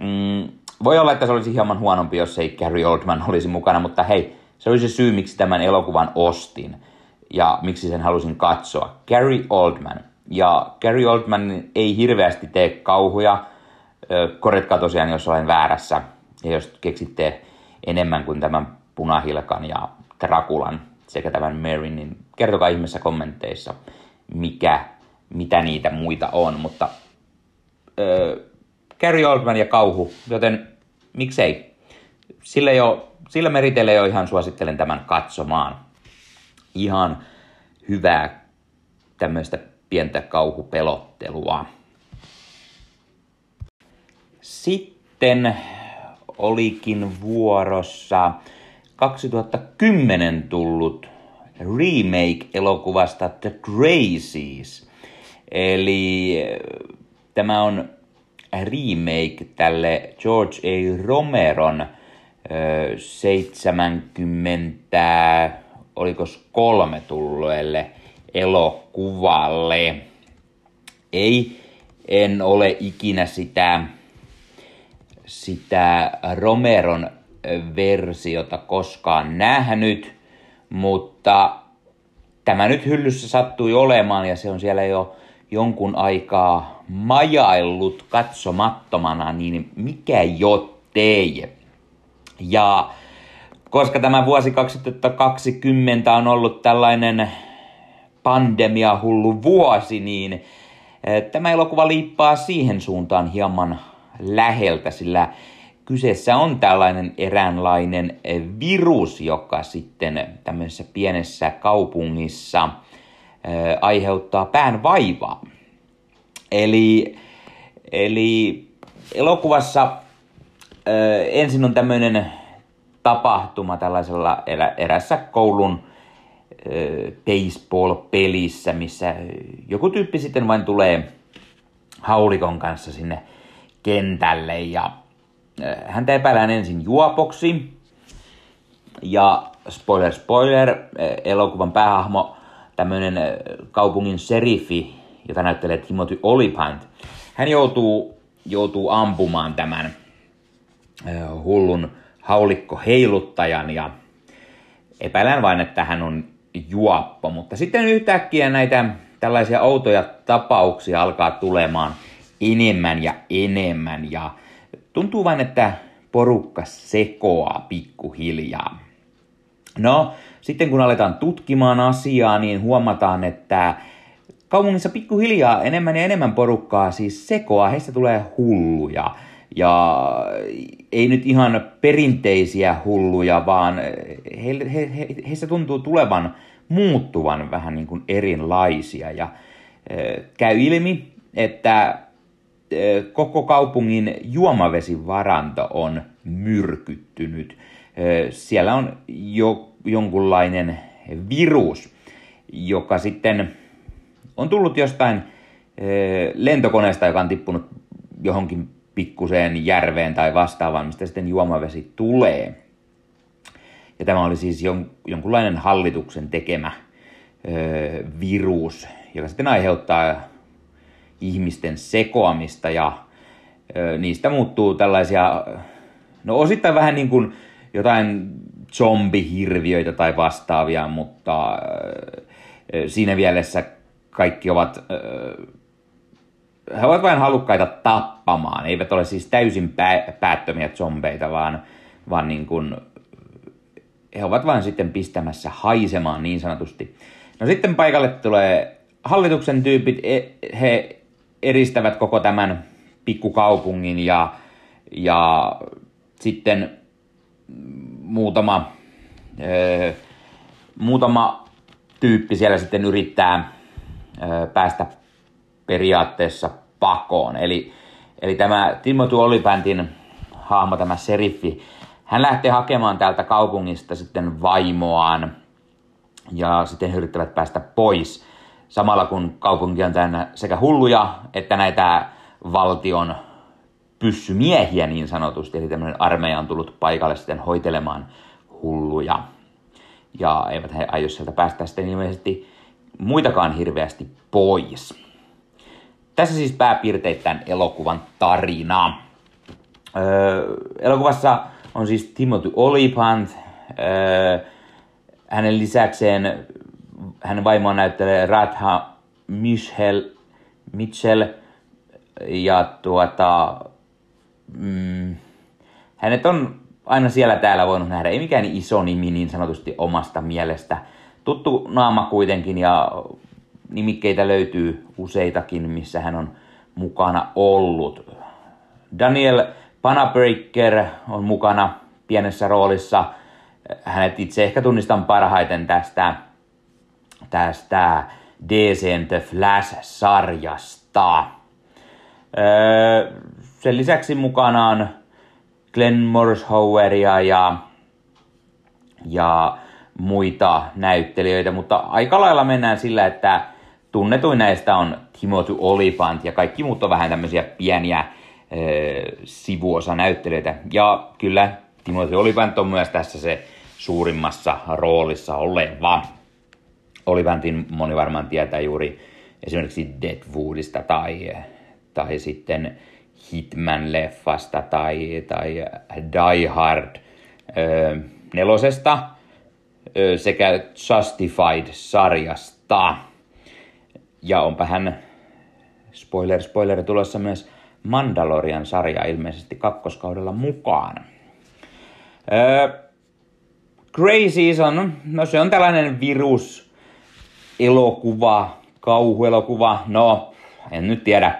Mm, voi olla, että se olisi hieman huonompi, jos ei Gary Oldman olisi mukana, mutta hei, se olisi se syy, miksi tämän elokuvan ostin ja miksi sen halusin katsoa. Gary Oldman. Ja Gary Oldman ei hirveästi tee kauhuja. Korjatkaa tosiaan, jos olen väärässä. Ja jos keksitte enemmän kuin tämän punahilkan ja Drakulan sekä tämän Mary, niin kertokaa ihmeessä kommenteissa, mikä, mitä niitä muita on. Mutta äh, Gary Oldman ja kauhu, joten miksei. Sillä, jo, sillä meritelle jo ihan suosittelen tämän katsomaan. Ihan hyvää tämmöistä pientä kauhupelottelua. Sitten olikin vuorossa 2010 tullut remake-elokuvasta The Crazies.50 tämä on remake tälle George A. Romeron 70, oliko kolme tulleelle elokuvalle. Ei, en ole ikinä sitä, sitä Romeron versiota koskaan nähnyt, mutta tämä nyt hyllyssä sattui olemaan ja se on siellä jo jonkun aikaa majaillut katsomattomana, niin mikä jottei. Ja koska tämä vuosi 2020 on ollut tällainen pandemia hullu vuosi, niin eh, tämä elokuva liippaa siihen suuntaan hieman läheltä, sillä kyseessä on tällainen eräänlainen eh, virus, joka sitten tämmöisessä pienessä kaupungissa eh, aiheuttaa pään vaivaa. Eli, eli elokuvassa ensin on tämmöinen tapahtuma tällaisella erä, erässä koulun baseball-pelissä, missä joku tyyppi sitten vain tulee haulikon kanssa sinne kentälle ja häntä epäillään ensin juopoksi ja spoiler spoiler, elokuvan päähahmo, tämmöinen kaupungin seriffi, jota näyttelee Timothy Olyphant, hän joutuu, joutuu ampumaan tämän hullun haulikko heiluttajan ja epäilän vain, että hän on juoppo. Mutta sitten yhtäkkiä näitä tällaisia outoja tapauksia alkaa tulemaan enemmän ja enemmän ja tuntuu vain, että porukka sekoaa pikkuhiljaa. No, sitten kun aletaan tutkimaan asiaa, niin huomataan, että kaupungissa pikkuhiljaa enemmän ja enemmän porukkaa siis sekoaa, heistä tulee hulluja. Ja ei nyt ihan perinteisiä hulluja, vaan he, he, he, heistä tuntuu tulevan muuttuvan vähän niin kuin erilaisia. Ja e, käy ilmi, että koko kaupungin juomavesivaranto on myrkyttynyt. E, siellä on jo jonkunlainen virus, joka sitten on tullut jostain e, lentokoneesta, joka on tippunut johonkin pikkuseen järveen tai vastaavaan, mistä sitten juomavesi tulee. Ja tämä oli siis jon, jonkunlainen hallituksen tekemä virus, joka sitten aiheuttaa ihmisten sekoamista ja ö, niistä muuttuu tällaisia, no osittain vähän niin kuin jotain zombihirviöitä tai vastaavia, mutta ö, siinä mielessä kaikki ovat ö, he ovat vain halukkaita tappamaan. Eivät ole siis täysin pää- päättömiä zombeita, vaan, vaan niin kuin, he ovat vain sitten pistämässä haisemaan niin sanotusti. No sitten paikalle tulee hallituksen tyypit, e, he eristävät koko tämän pikkukaupungin ja, ja sitten muutama, ö, muutama tyyppi siellä sitten yrittää ö, päästä periaatteessa pakoon. Eli, eli tämä Timothy Olipantin hahmo, tämä seriffi, hän lähtee hakemaan täältä kaupungista sitten vaimoaan ja sitten he yrittävät päästä pois. Samalla kun kaupunki on täynnä sekä hulluja että näitä valtion pyssymiehiä niin sanotusti, eli tämmöinen armeija on tullut paikalle sitten hoitelemaan hulluja. Ja eivät he aio sieltä päästä sitten ilmeisesti muitakaan hirveästi pois. Tässä siis pääpiirteittäin elokuvan tarina. Öö, elokuvassa on siis Timothy Olyphant. Öö, hänen lisäkseen hänen vaimoaan näyttelee Ratha Michel, Mitchell. Ja tuota, mm, hänet on aina siellä täällä voinut nähdä. Ei mikään iso nimi niin sanotusti omasta mielestä. Tuttu naama kuitenkin ja nimikkeitä löytyy useitakin, missä hän on mukana ollut. Daniel Panabreaker on mukana pienessä roolissa. Hänet itse ehkä tunnistan parhaiten tästä, tästä DC The Flash-sarjasta. Öö, sen lisäksi mukana on Glenn Morshoweria ja, ja muita näyttelijöitä, mutta aika lailla mennään sillä, että tunnetuin näistä on Timothy Olyphant ja kaikki muut on vähän tämmöisiä pieniä äh, sivuosanäyttelijöitä. Ja kyllä Timothy Olyphant on myös tässä se suurimmassa roolissa oleva. Olivantin moni varmaan tietää juuri esimerkiksi Deadwoodista tai, tai sitten Hitman-leffasta tai, tai Die Hard ö, nelosesta ö, sekä Justified-sarjasta. Ja onpa hän, spoiler, spoiler, tulossa myös Mandalorian sarja ilmeisesti kakkoskaudella mukaan. Öö, Grey Season, no se on tällainen virus, elokuva, kauhuelokuva, no en nyt tiedä.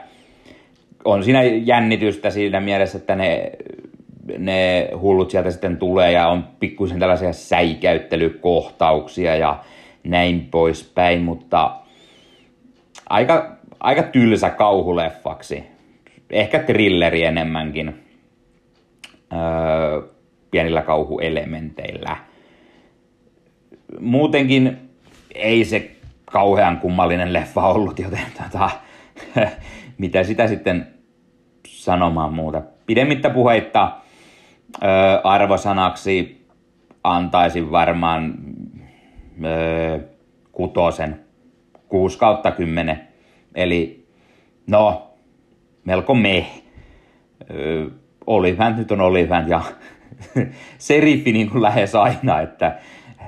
On siinä jännitystä siinä mielessä, että ne, ne hullut sieltä sitten tulee ja on pikkuisen tällaisia säikäyttelykohtauksia ja näin poispäin, mutta aika, aika tylsä kauhuleffaksi. Ehkä trilleri enemmänkin. Öö, pienillä kauhuelementeillä. Muutenkin ei se kauhean kummallinen leffa ollut, joten tota, mitä sitä sitten sanomaan muuta. Pidemmittä puheitta ö, arvosanaksi antaisin varmaan ö, kutosen 6 kautta 10. Eli no, melko me. Olivant nyt on Olivant ja seriffi niin kuin lähes aina, että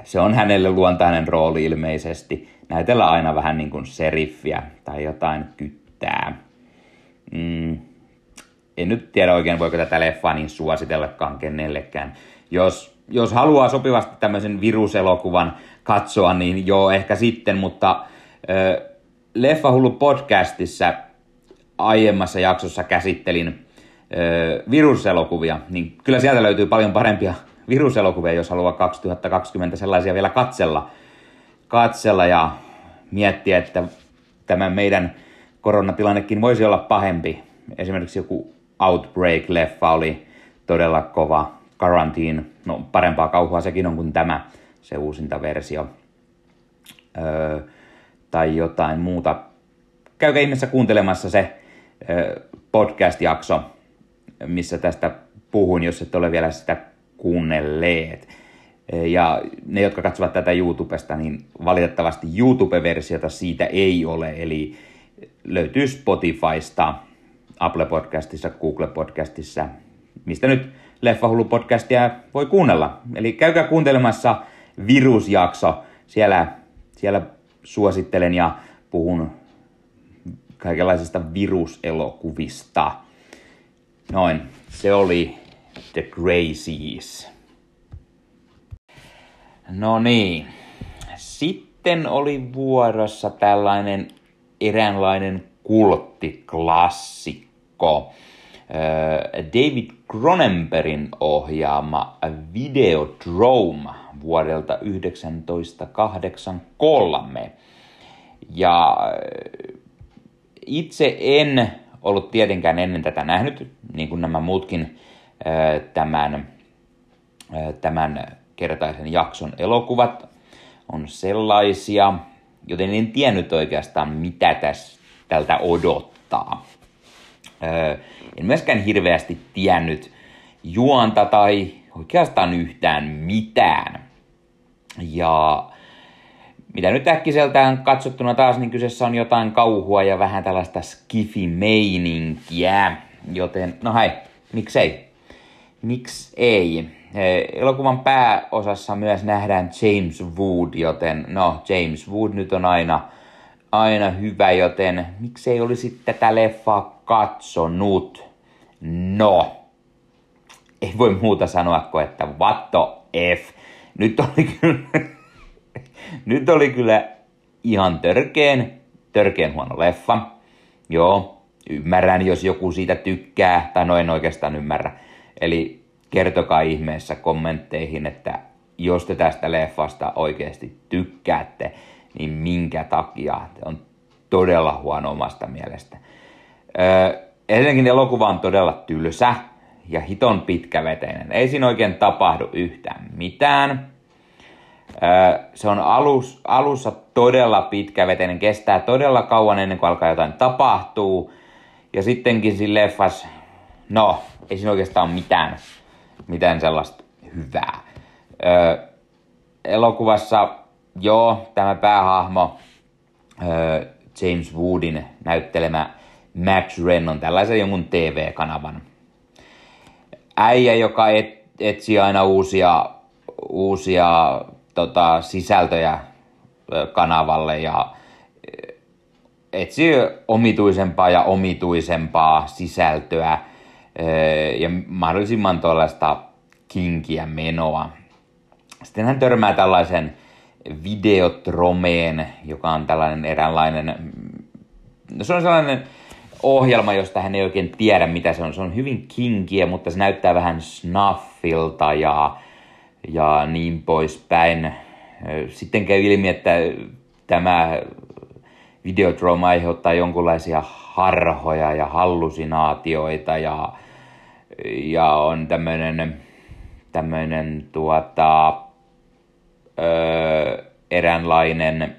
se on hänelle luontainen rooli ilmeisesti. Näytellä aina vähän niin kuin seriffiä tai jotain kyttää. Mm. En nyt tiedä oikein, voiko tätä leffaa niin suositellakaan kenellekään. Jos, jos haluaa sopivasti tämmöisen viruselokuvan katsoa, niin joo, ehkä sitten, mutta äh, Leffa Hullu podcastissa aiemmassa jaksossa käsittelin viruselokuvia, niin kyllä sieltä löytyy paljon parempia viruselokuvia, jos haluaa 2020 sellaisia vielä katsella, katsella ja miettiä, että tämä meidän koronatilannekin voisi olla pahempi. Esimerkiksi joku Outbreak-leffa oli todella kova. Quarantine, no parempaa kauhua sekin on kuin tämä, se uusinta versio. Öö, tai jotain muuta. Käykää ihmeessä kuuntelemassa se öö, podcast-jakso, missä tästä puhun, jos et ole vielä sitä kuunnelleet. Ja ne, jotka katsovat tätä YouTubesta, niin valitettavasti YouTube-versiota siitä ei ole, eli löytyy Spotifysta, Apple Podcastissa, Google Podcastissa, mistä nyt Leffahullu podcastia voi kuunnella. Eli käykää kuuntelemassa virusjakso, siellä, siellä suosittelen ja puhun kaikenlaisista viruselokuvista. Noin, se oli The Gracies. No niin, sitten oli vuorossa tällainen eräänlainen kulttiklassikko. David Cronenbergin ohjaama Videodrome vuodelta 1983. Ja itse en ollut tietenkään ennen tätä nähnyt, niin kuin nämä muutkin tämän, tämän kertaisen jakson elokuvat on sellaisia, joten en tiennyt oikeastaan mitä tässä tältä odottaa. En myöskään hirveästi tiennyt juonta tai oikeastaan yhtään mitään. Ja mitä nyt äkkiseltään katsottuna taas, niin kyseessä on jotain kauhua ja vähän tällaista skifi-meininkiä. Joten, no hei, miksei? Miksi ei? Elokuvan pääosassa myös nähdään James Wood, joten no, James Wood nyt on aina, aina hyvä, joten miksei olisi tätä leffaa katsonut? No, ei voi muuta sanoa kuin, että what the F. Nyt oli kyllä nyt oli kyllä ihan törkeen, törkeen huono leffa. Joo, ymmärrän, jos joku siitä tykkää, tai no en oikeastaan ymmärrä. Eli kertokaa ihmeessä kommentteihin, että jos te tästä leffasta oikeasti tykkäätte, niin minkä takia on todella huono omasta mielestä. Öö, ensinnäkin elokuva on todella tylsä ja hiton pitkäveteinen. Ei siinä oikein tapahdu yhtään mitään. Se on alus, alussa todella pitkäveteinen, kestää todella kauan ennen kuin alkaa jotain tapahtuu. Ja sittenkin siinä leffas, no, ei siinä oikeastaan mitään, mitään sellaista hyvää. elokuvassa, joo, tämä päähahmo, James Woodin näyttelemä Max Wren on tällaisen jonkun TV-kanavan äijä, joka et, etsii aina uusia, uusia tota, sisältöjä kanavalle ja etsii omituisempaa ja omituisempaa sisältöä ja mahdollisimman tuollaista kinkiä menoa. Sitten hän törmää tällaisen Videotromeen, joka on tällainen eräänlainen, no se on sellainen ohjelma, josta hän ei oikein tiedä mitä se on. Se on hyvin kinkiä, mutta se näyttää vähän snuffilta ja, ja niin poispäin. Sitten käy ilmi, että tämä Videodrome aiheuttaa jonkinlaisia harhoja ja hallusinaatioita ja, ja on tämmöinen tämmöinen tuota, öö, eräänlainen,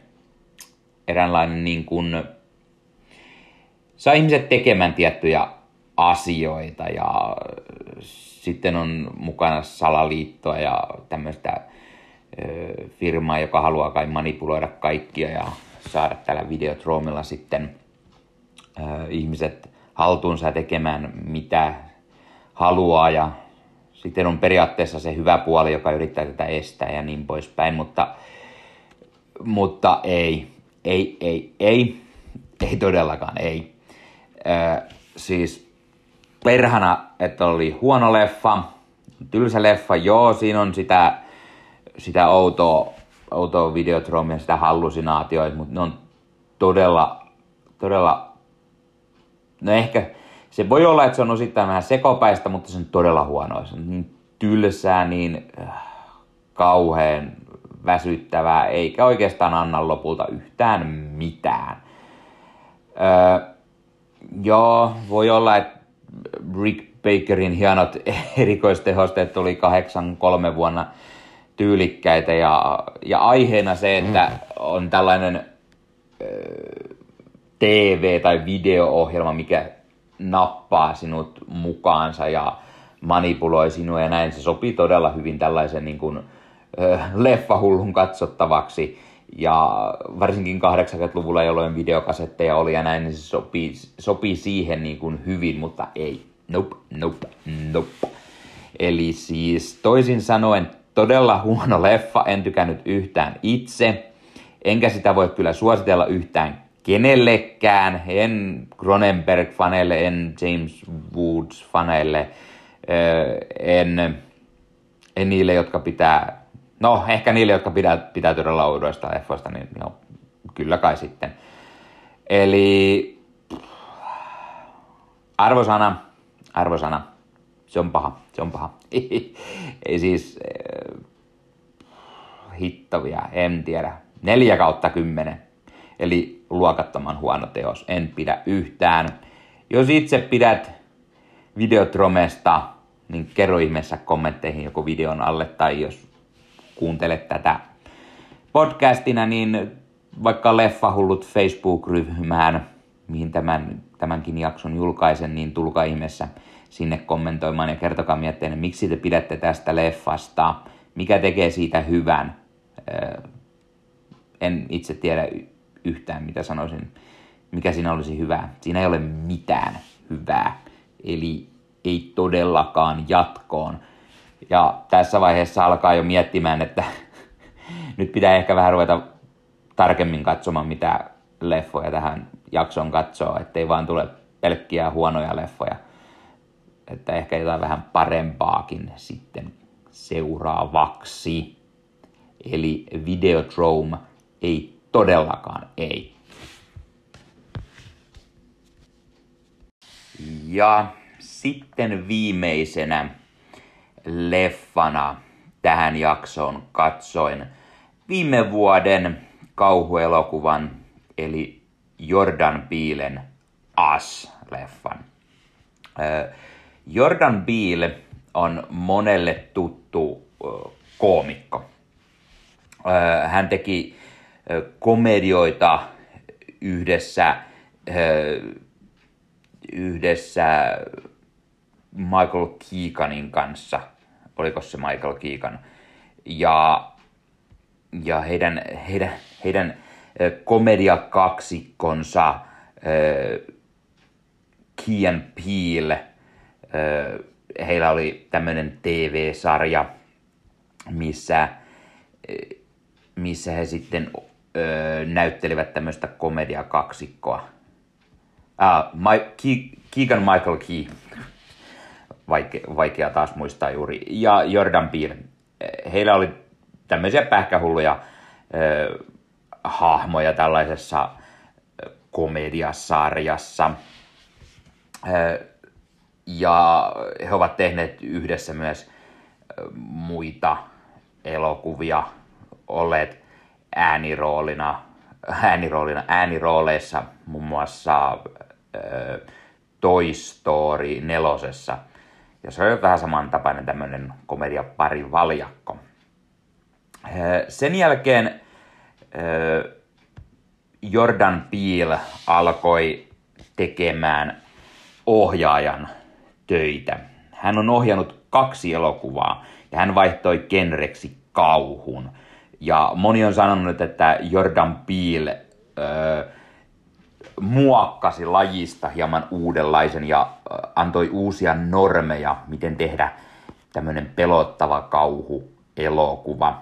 eräänlainen niin kuin, saa ihmiset tekemään tiettyjä asioita ja sitten on mukana salaliittoa ja tämmöistä firmaa, joka haluaa kai manipuloida kaikkia ja saada tällä videotroomilla sitten öö, ihmiset haltuunsa tekemään mitä haluaa ja sitten on periaatteessa se hyvä puoli, joka yrittää tätä estää ja niin poispäin, mutta, mutta ei, ei, ei, ei, ei todellakaan, ei. Ö, siis perhana, että oli huono leffa, tylsä leffa, joo, siinä on sitä, sitä outoa, outoa videotromia, sitä hallusinaatioita, mutta ne on todella, todella, no ehkä se voi olla, että se on osittain vähän sekopäistä, mutta se on todella huono. Se on niin tylsää, niin äh, kauhean väsyttävää, eikä oikeastaan anna lopulta yhtään mitään. Öö, joo, voi olla, että Rick Bakerin hienot erikoistehosteet tuli kahdeksan kolme vuonna tyylikkäitä ja, ja aiheena se, että on tällainen TV- tai video-ohjelma, mikä nappaa sinut mukaansa ja manipuloi sinua ja näin. Se sopii todella hyvin tällaisen niin kuin, ö, leffahullun katsottavaksi. Ja varsinkin 80-luvulla, jolloin videokasetteja oli ja näin, niin se sopii, sopii siihen niin kuin hyvin, mutta ei. Nope, nope, nope. Eli siis toisin sanoen todella huono leffa, en tykännyt yhtään itse. Enkä sitä voi kyllä suositella yhtään kenellekään, en Cronenberg-faneille, en James Woods-faneille, en, en niille, jotka pitää, no ehkä niille, jotka pitää, pitää todella oudoista leffoista, niin no, kyllä kai sitten. Eli arvosana, arvosana, se on paha, se on paha. Ei siis hittovia, en tiedä. Neljä kautta kymmenen. Eli luokattoman huono teos. En pidä yhtään. Jos itse pidät Videotromesta, niin kerro ihmeessä kommentteihin joku videon alle. Tai jos kuuntelet tätä podcastina, niin vaikka Leffahullut Facebook-ryhmään, mihin tämän, tämänkin jakson julkaisen, niin tulkaa ihmeessä sinne kommentoimaan ja kertokaa mietteenne, miksi te pidätte tästä leffasta, mikä tekee siitä hyvän. En itse tiedä yhtään, mitä sanoisin, mikä siinä olisi hyvää. Siinä ei ole mitään hyvää, eli ei todellakaan jatkoon. Ja tässä vaiheessa alkaa jo miettimään, että nyt pitää ehkä vähän ruveta tarkemmin katsomaan, mitä leffoja tähän jaksoon katsoo, ettei vaan tule pelkkiä huonoja leffoja. Että ehkä jotain vähän parempaakin sitten seuraavaksi. Eli Videodrome ei Todellakaan ei. Ja sitten viimeisenä leffana tähän jaksoon katsoin viime vuoden kauhuelokuvan eli Jordan Peelen As-leffan. Jordan Peele on monelle tuttu koomikko. Hän teki komedioita yhdessä, yhdessä Michael Keeganin kanssa. Oliko se Michael Keegan? Ja ja heidän, heidän, heidän komediakaksikkonsa Key Peel, heillä oli tämmöinen TV-sarja, missä, missä he sitten näyttelivät tämmöistä komediakaksikkoa. Ah, My, Keegan Michael Key, vaikea, vaikea taas muistaa juuri, ja Jordan Peele. Heillä oli tämmöisiä pähkähulluja äh, hahmoja tällaisessa komediasarjassa. Äh, ja he ovat tehneet yhdessä myös muita elokuvia, olleet ääniroolina, ääniroolina äänirooleissa, muun muassa äh, Toy Story nelosessa. Ja se on vähän samantapainen tämmöinen komediapari valjakko. Sen jälkeen äh, Jordan Peele alkoi tekemään ohjaajan töitä. Hän on ohjannut kaksi elokuvaa ja hän vaihtoi genreksi kauhun. Ja moni on sanonut, että Jordan Peele öö, muokkasi lajista hieman uudenlaisen ja antoi uusia normeja, miten tehdä tämmöinen pelottava kauhu-elokuva.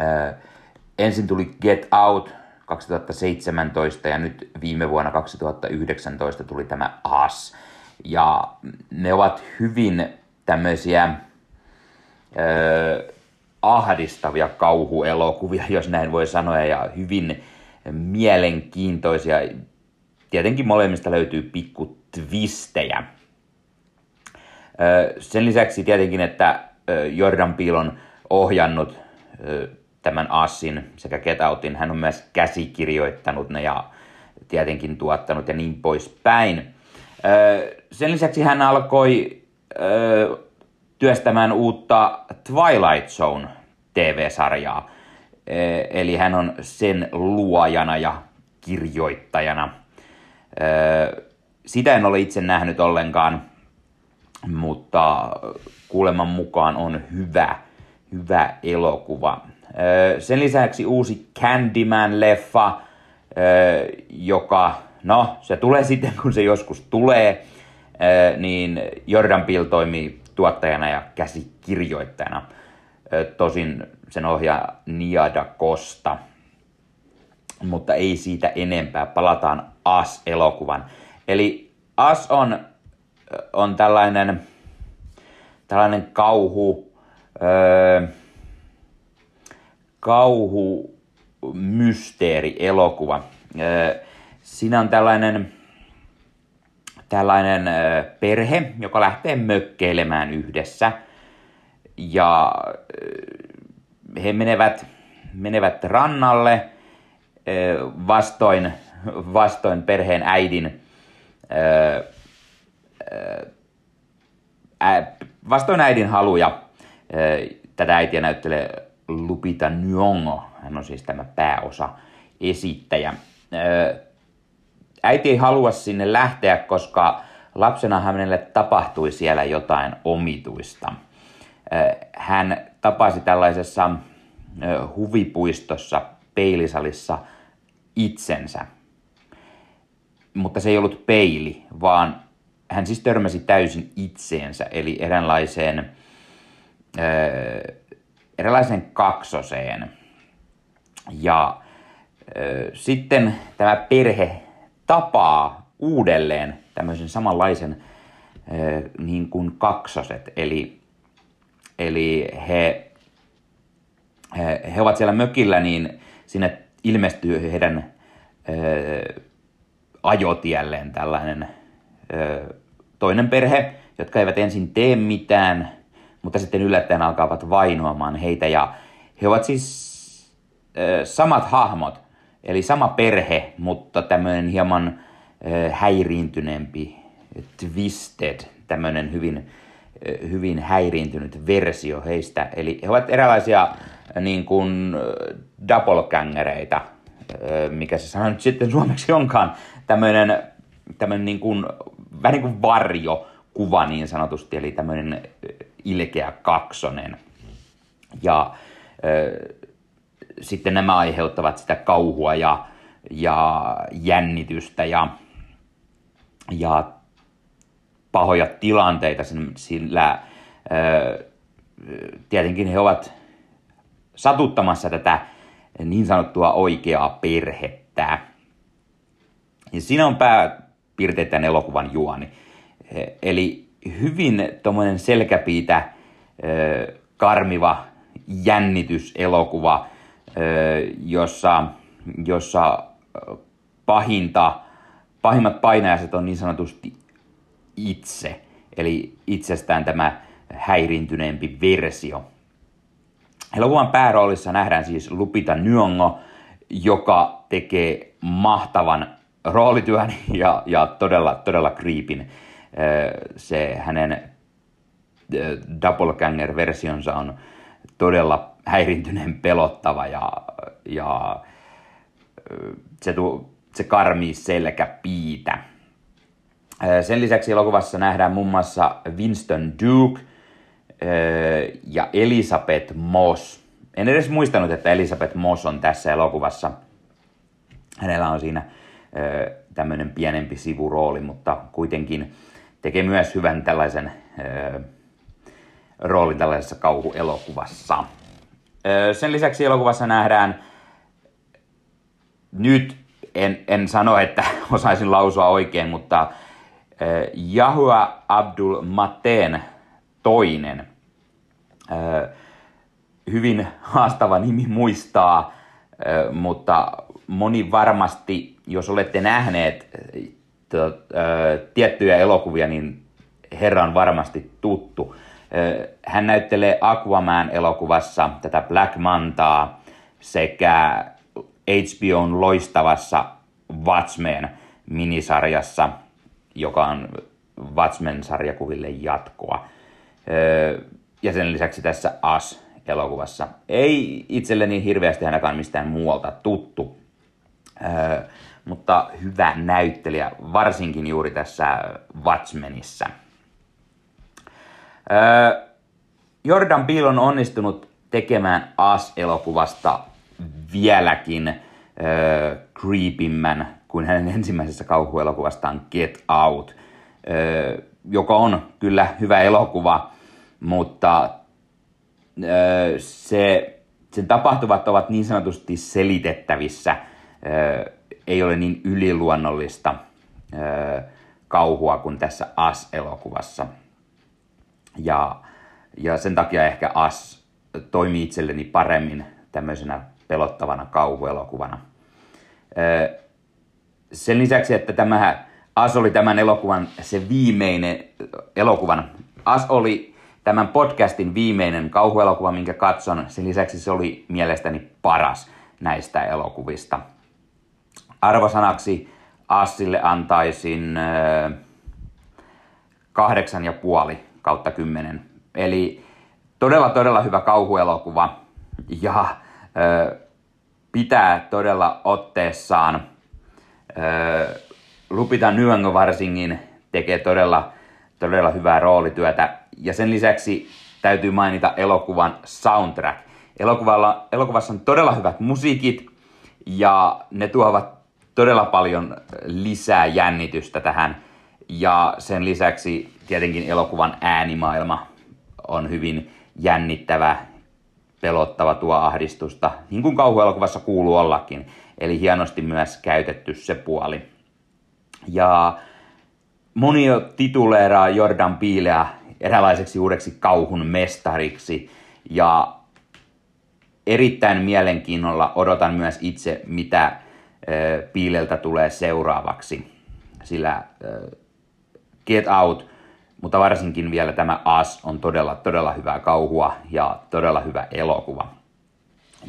Öö, ensin tuli Get Out 2017 ja nyt viime vuonna 2019 tuli tämä Us. Ja ne ovat hyvin tämmöisiä öö, ahdistavia kauhuelokuvia, jos näin voi sanoa, ja hyvin mielenkiintoisia. Tietenkin molemmista löytyy pikku twistejä. Sen lisäksi tietenkin, että Jordan Peele on ohjannut tämän Assin sekä Get Outin. Hän on myös käsikirjoittanut ne ja tietenkin tuottanut ja niin poispäin. Sen lisäksi hän alkoi työstämään uutta Twilight Zone TV-sarjaa. Eli hän on sen luojana ja kirjoittajana. Sitä en ole itse nähnyt ollenkaan, mutta kuuleman mukaan on hyvä, hyvä elokuva. Sen lisäksi uusi Candyman-leffa, joka, no se tulee sitten kun se joskus tulee, niin Jordan Peele toimii tuottajana ja käsikirjoittajana. Tosin sen ohjaa Niada Costa. Mutta ei siitä enempää. Palataan As-elokuvan. Eli As on, on tällainen, tällainen kauhu, öö, kauhu mysteeri elokuva. Siinä on tällainen, tällainen perhe, joka lähtee mökkeilemään yhdessä. Ja he menevät, menevät rannalle vastoin, vastoin perheen äidin vastoin äidin haluja. Tätä äitiä näyttelee Lupita Nyong'o, hän on siis tämä pääosa esittäjä. Äiti ei halua sinne lähteä, koska lapsena hänelle tapahtui siellä jotain omituista. Hän tapasi tällaisessa huvipuistossa peilisalissa itsensä. Mutta se ei ollut peili, vaan hän siis törmäsi täysin itseensä, eli eräänlaiseen erilaisen kaksoseen. Ja sitten tämä perhe tapaa uudelleen tämmöisen samanlaisen niin kuin kaksoset. Eli, eli he, he, he ovat siellä mökillä, niin sinne ilmestyy heidän ajotielleen tällainen toinen perhe, jotka eivät ensin tee mitään – mutta sitten yllättäen alkavat vainoamaan heitä ja he ovat siis samat hahmot, eli sama perhe, mutta tämmöinen hieman äh, häiriintyneempi, twisted, tämmöinen hyvin, äh, hyvin häiriintynyt versio heistä. Eli he ovat erilaisia niin kuin doppelgangereita, mikä se sana nyt sitten suomeksi onkaan, tämmöinen, tämmöinen niin kuin, vähän niin kuin varjo, kuva niin sanotusti, eli tämmöinen ilkeä kaksonen. Ja sitten nämä aiheuttavat sitä kauhua ja, ja jännitystä ja, ja pahoja tilanteita, sillä tietenkin he ovat satuttamassa tätä niin sanottua oikeaa perhettä. Ja siinä on pääpiirteet tämän elokuvan juoni. Eli hyvin tuommoinen selkäpiitä, karmiva jännityselokuva, jossa, jossa pahinta, pahimmat painajaiset on niin sanotusti itse, eli itsestään tämä häirintyneempi versio. Elokuvan pääroolissa nähdään siis Lupita Nyong'o, joka tekee mahtavan roolityön ja, ja todella, todella creepin. Se hänen doppelganger-versionsa on todella häirintyneen pelottava ja, ja se, tu, se karmii selkäpiitä. Sen lisäksi elokuvassa nähdään muun muassa Winston Duke ja Elisabeth Moss. En edes muistanut, että Elisabeth Moss on tässä elokuvassa. Hänellä on siinä tämmöinen pienempi sivurooli, mutta kuitenkin tekee myös hyvän tällaisen roolin tällaisessa kauhuelokuvassa. Sen lisäksi elokuvassa nähdään nyt, en, en sano, että osaisin lausua oikein, mutta Yahua Abdul Mateen toinen. Hyvin haastava nimi muistaa, mutta moni varmasti, jos olette nähneet tiettyjä elokuvia, niin herra on varmasti tuttu. Hän näyttelee Aquaman-elokuvassa tätä Black Mantaa sekä HBOn loistavassa Watchmen-minisarjassa, joka on Watchmen-sarjakuville jatkoa. Ja sen lisäksi tässä As-elokuvassa. Ei itselleni hirveästi ainakaan mistään muualta tuttu, mutta hyvä näyttelijä, varsinkin juuri tässä Watchmenissa – Jordan Peele on onnistunut tekemään As-elokuvasta vieläkin äh, creepimmän kuin hänen ensimmäisessä kauhuelokuvastaan Get Out, äh, joka on kyllä hyvä elokuva, mutta äh, se, sen tapahtuvat ovat niin sanotusti selitettävissä, äh, ei ole niin yliluonnollista äh, kauhua kuin tässä As-elokuvassa. Ja, ja sen takia ehkä As toimii itselleni paremmin tämmöisenä pelottavana kauhuelokuvana. Sen lisäksi, että tämä As oli tämän elokuvan se viimeinen elokuvan. As oli tämän podcastin viimeinen kauhuelokuva, minkä katson. Sen lisäksi se oli mielestäni paras näistä elokuvista. Arvosanaksi Assille antaisin kahdeksan ja puoli kautta 10. Eli todella, todella hyvä kauhuelokuva ja ö, pitää todella otteessaan. Ö, Lupita Nyong'o varsinkin tekee todella, todella hyvää roolityötä. Ja sen lisäksi täytyy mainita elokuvan soundtrack. Elokuvalla, elokuvassa on todella hyvät musiikit ja ne tuovat todella paljon lisää jännitystä tähän. Ja sen lisäksi tietenkin elokuvan äänimaailma on hyvin jännittävä, pelottava, tuo ahdistusta, niin kuin kauhuelokuvassa kuuluu ollakin. Eli hienosti myös käytetty se puoli. Ja moni tituleeraa Jordan Piileä eräänlaiseksi uudeksi kauhun mestariksi. Ja erittäin mielenkiinnolla odotan myös itse, mitä Piileltä tulee seuraavaksi. Sillä Get Out mutta varsinkin vielä tämä As on todella, todella hyvää kauhua ja todella hyvä elokuva.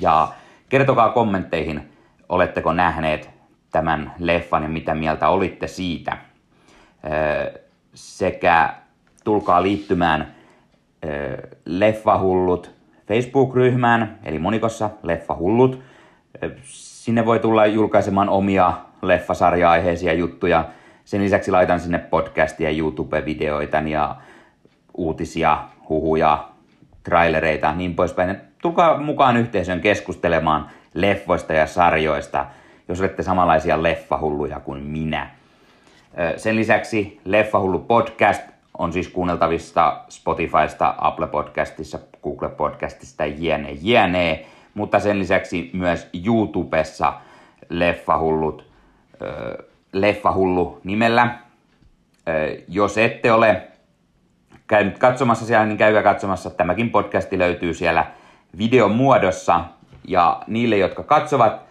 Ja kertokaa kommentteihin, oletteko nähneet tämän leffan ja mitä mieltä olitte siitä. Sekä tulkaa liittymään Leffahullut Facebook-ryhmään, eli monikossa Leffahullut. Sinne voi tulla julkaisemaan omia leffasarja-aiheisia juttuja, sen lisäksi laitan sinne podcastia, YouTube-videoita ja uutisia, huhuja, trailereita, niin poispäin. tulkaa mukaan yhteisön keskustelemaan leffoista ja sarjoista, jos olette samanlaisia leffahulluja kuin minä. Sen lisäksi Leffahullu podcast on siis kuunneltavissa Spotifysta, Apple Podcastissa, Google Podcastista jne, jne. Mutta sen lisäksi myös YouTubessa Leffahullut, Leffahullu nimellä. Jos ette ole käynyt katsomassa siellä, niin käykää katsomassa. Tämäkin podcasti löytyy siellä videon muodossa. Ja niille, jotka katsovat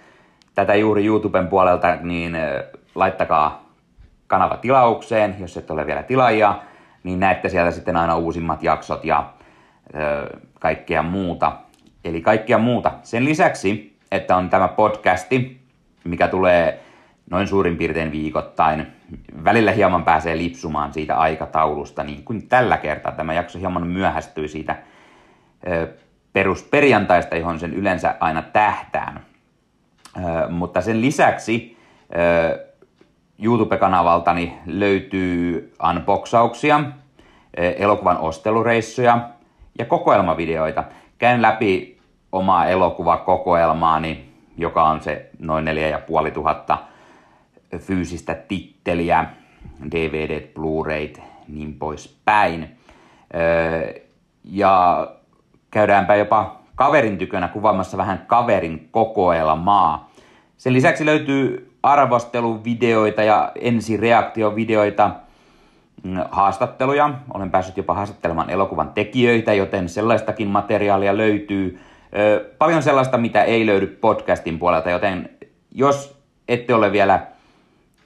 tätä juuri YouTuben puolelta, niin laittakaa kanava tilaukseen, jos et ole vielä tilaajia, niin näette sieltä sitten aina uusimmat jaksot ja ö, kaikkea muuta. Eli kaikkea muuta. Sen lisäksi, että on tämä podcasti, mikä tulee noin suurin piirtein viikoittain. Välillä hieman pääsee lipsumaan siitä aikataulusta, niin kuin tällä kertaa. Tämä jakso hieman myöhästyi siitä perusperjantaista, johon sen yleensä aina tähtään. Mutta sen lisäksi YouTube-kanavaltani löytyy unboxauksia, elokuvan ostelureissuja ja kokoelmavideoita. Käyn läpi omaa elokuvakokoelmaani, joka on se noin 4500 fyysistä titteliä, DVD, Blu-rayt, niin poispäin. Ja käydäänpä jopa kaverin tykönä kuvaamassa vähän kaverin kokoelmaa. Sen lisäksi löytyy arvosteluvideoita ja ensireaktiovideoita, mm, haastatteluja. Olen päässyt jopa haastattelemaan elokuvan tekijöitä, joten sellaistakin materiaalia löytyy. Paljon sellaista, mitä ei löydy podcastin puolelta, joten jos ette ole vielä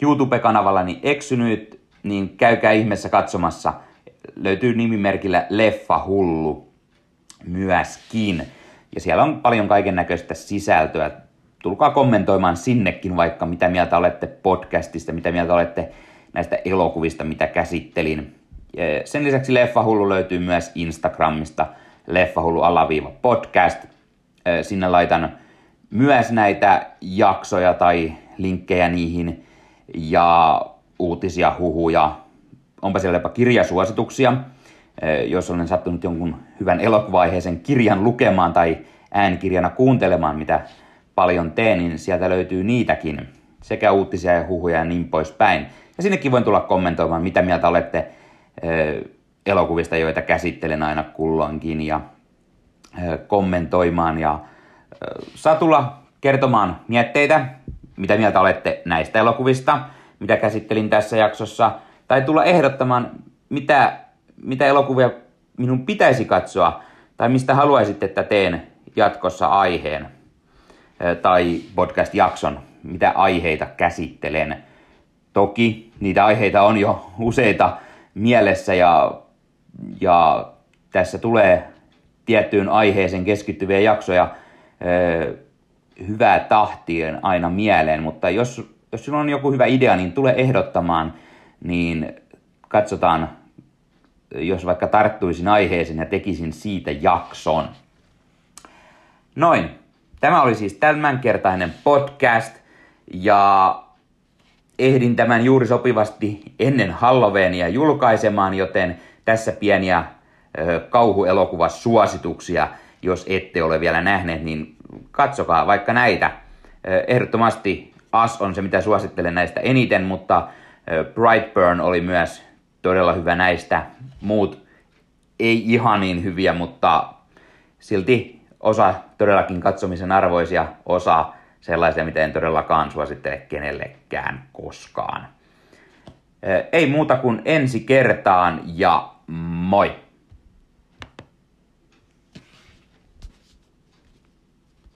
YouTube-kanavallani eksynyt, niin käykää ihmeessä katsomassa. Löytyy nimimerkillä Leffa Hullu myöskin. Ja siellä on paljon kaiken näköistä sisältöä tulkaa kommentoimaan sinnekin vaikka mitä mieltä olette podcastista, mitä mieltä olette näistä elokuvista, mitä käsittelin. Sen lisäksi Leffahullu löytyy myös Instagramista, Leffahullu alaviiva podcast. Sinne laitan myös näitä jaksoja tai linkkejä niihin ja uutisia, huhuja. Onpa siellä jopa kirjasuosituksia, jos olen sattunut jonkun hyvän elokuvaiheisen kirjan lukemaan tai äänikirjana kuuntelemaan, mitä paljon teen, niin sieltä löytyy niitäkin, sekä uutisia ja huhuja ja niin poispäin. Ja sinnekin voin tulla kommentoimaan, mitä mieltä olette elokuvista, joita käsittelen aina kulloinkin, ja kommentoimaan. Ja saa tulla kertomaan mietteitä, mitä mieltä olette näistä elokuvista, mitä käsittelin tässä jaksossa, tai tulla ehdottamaan, mitä, mitä elokuvia minun pitäisi katsoa, tai mistä haluaisitte, että teen jatkossa aiheen tai podcast-jakson, mitä aiheita käsittelen. Toki niitä aiheita on jo useita mielessä ja, ja tässä tulee tiettyyn aiheeseen keskittyviä jaksoja hyvää tahtien aina mieleen, mutta jos, jos sinulla on joku hyvä idea, niin tule ehdottamaan, niin katsotaan, jos vaikka tarttuisin aiheeseen ja tekisin siitä jakson. Noin, Tämä oli siis tämänkertainen podcast ja ehdin tämän juuri sopivasti ennen Halloweenia julkaisemaan, joten tässä pieniä kauhuelokuvasuosituksia, jos ette ole vielä nähneet, niin katsokaa vaikka näitä. Ehdottomasti As on se, mitä suosittelen näistä eniten, mutta Brightburn oli myös todella hyvä näistä. Muut ei ihan niin hyviä, mutta silti osa todellakin katsomisen arvoisia, osa sellaisia, mitä en todellakaan suosittele kenellekään koskaan. Ei muuta kuin ensi kertaan ja moi!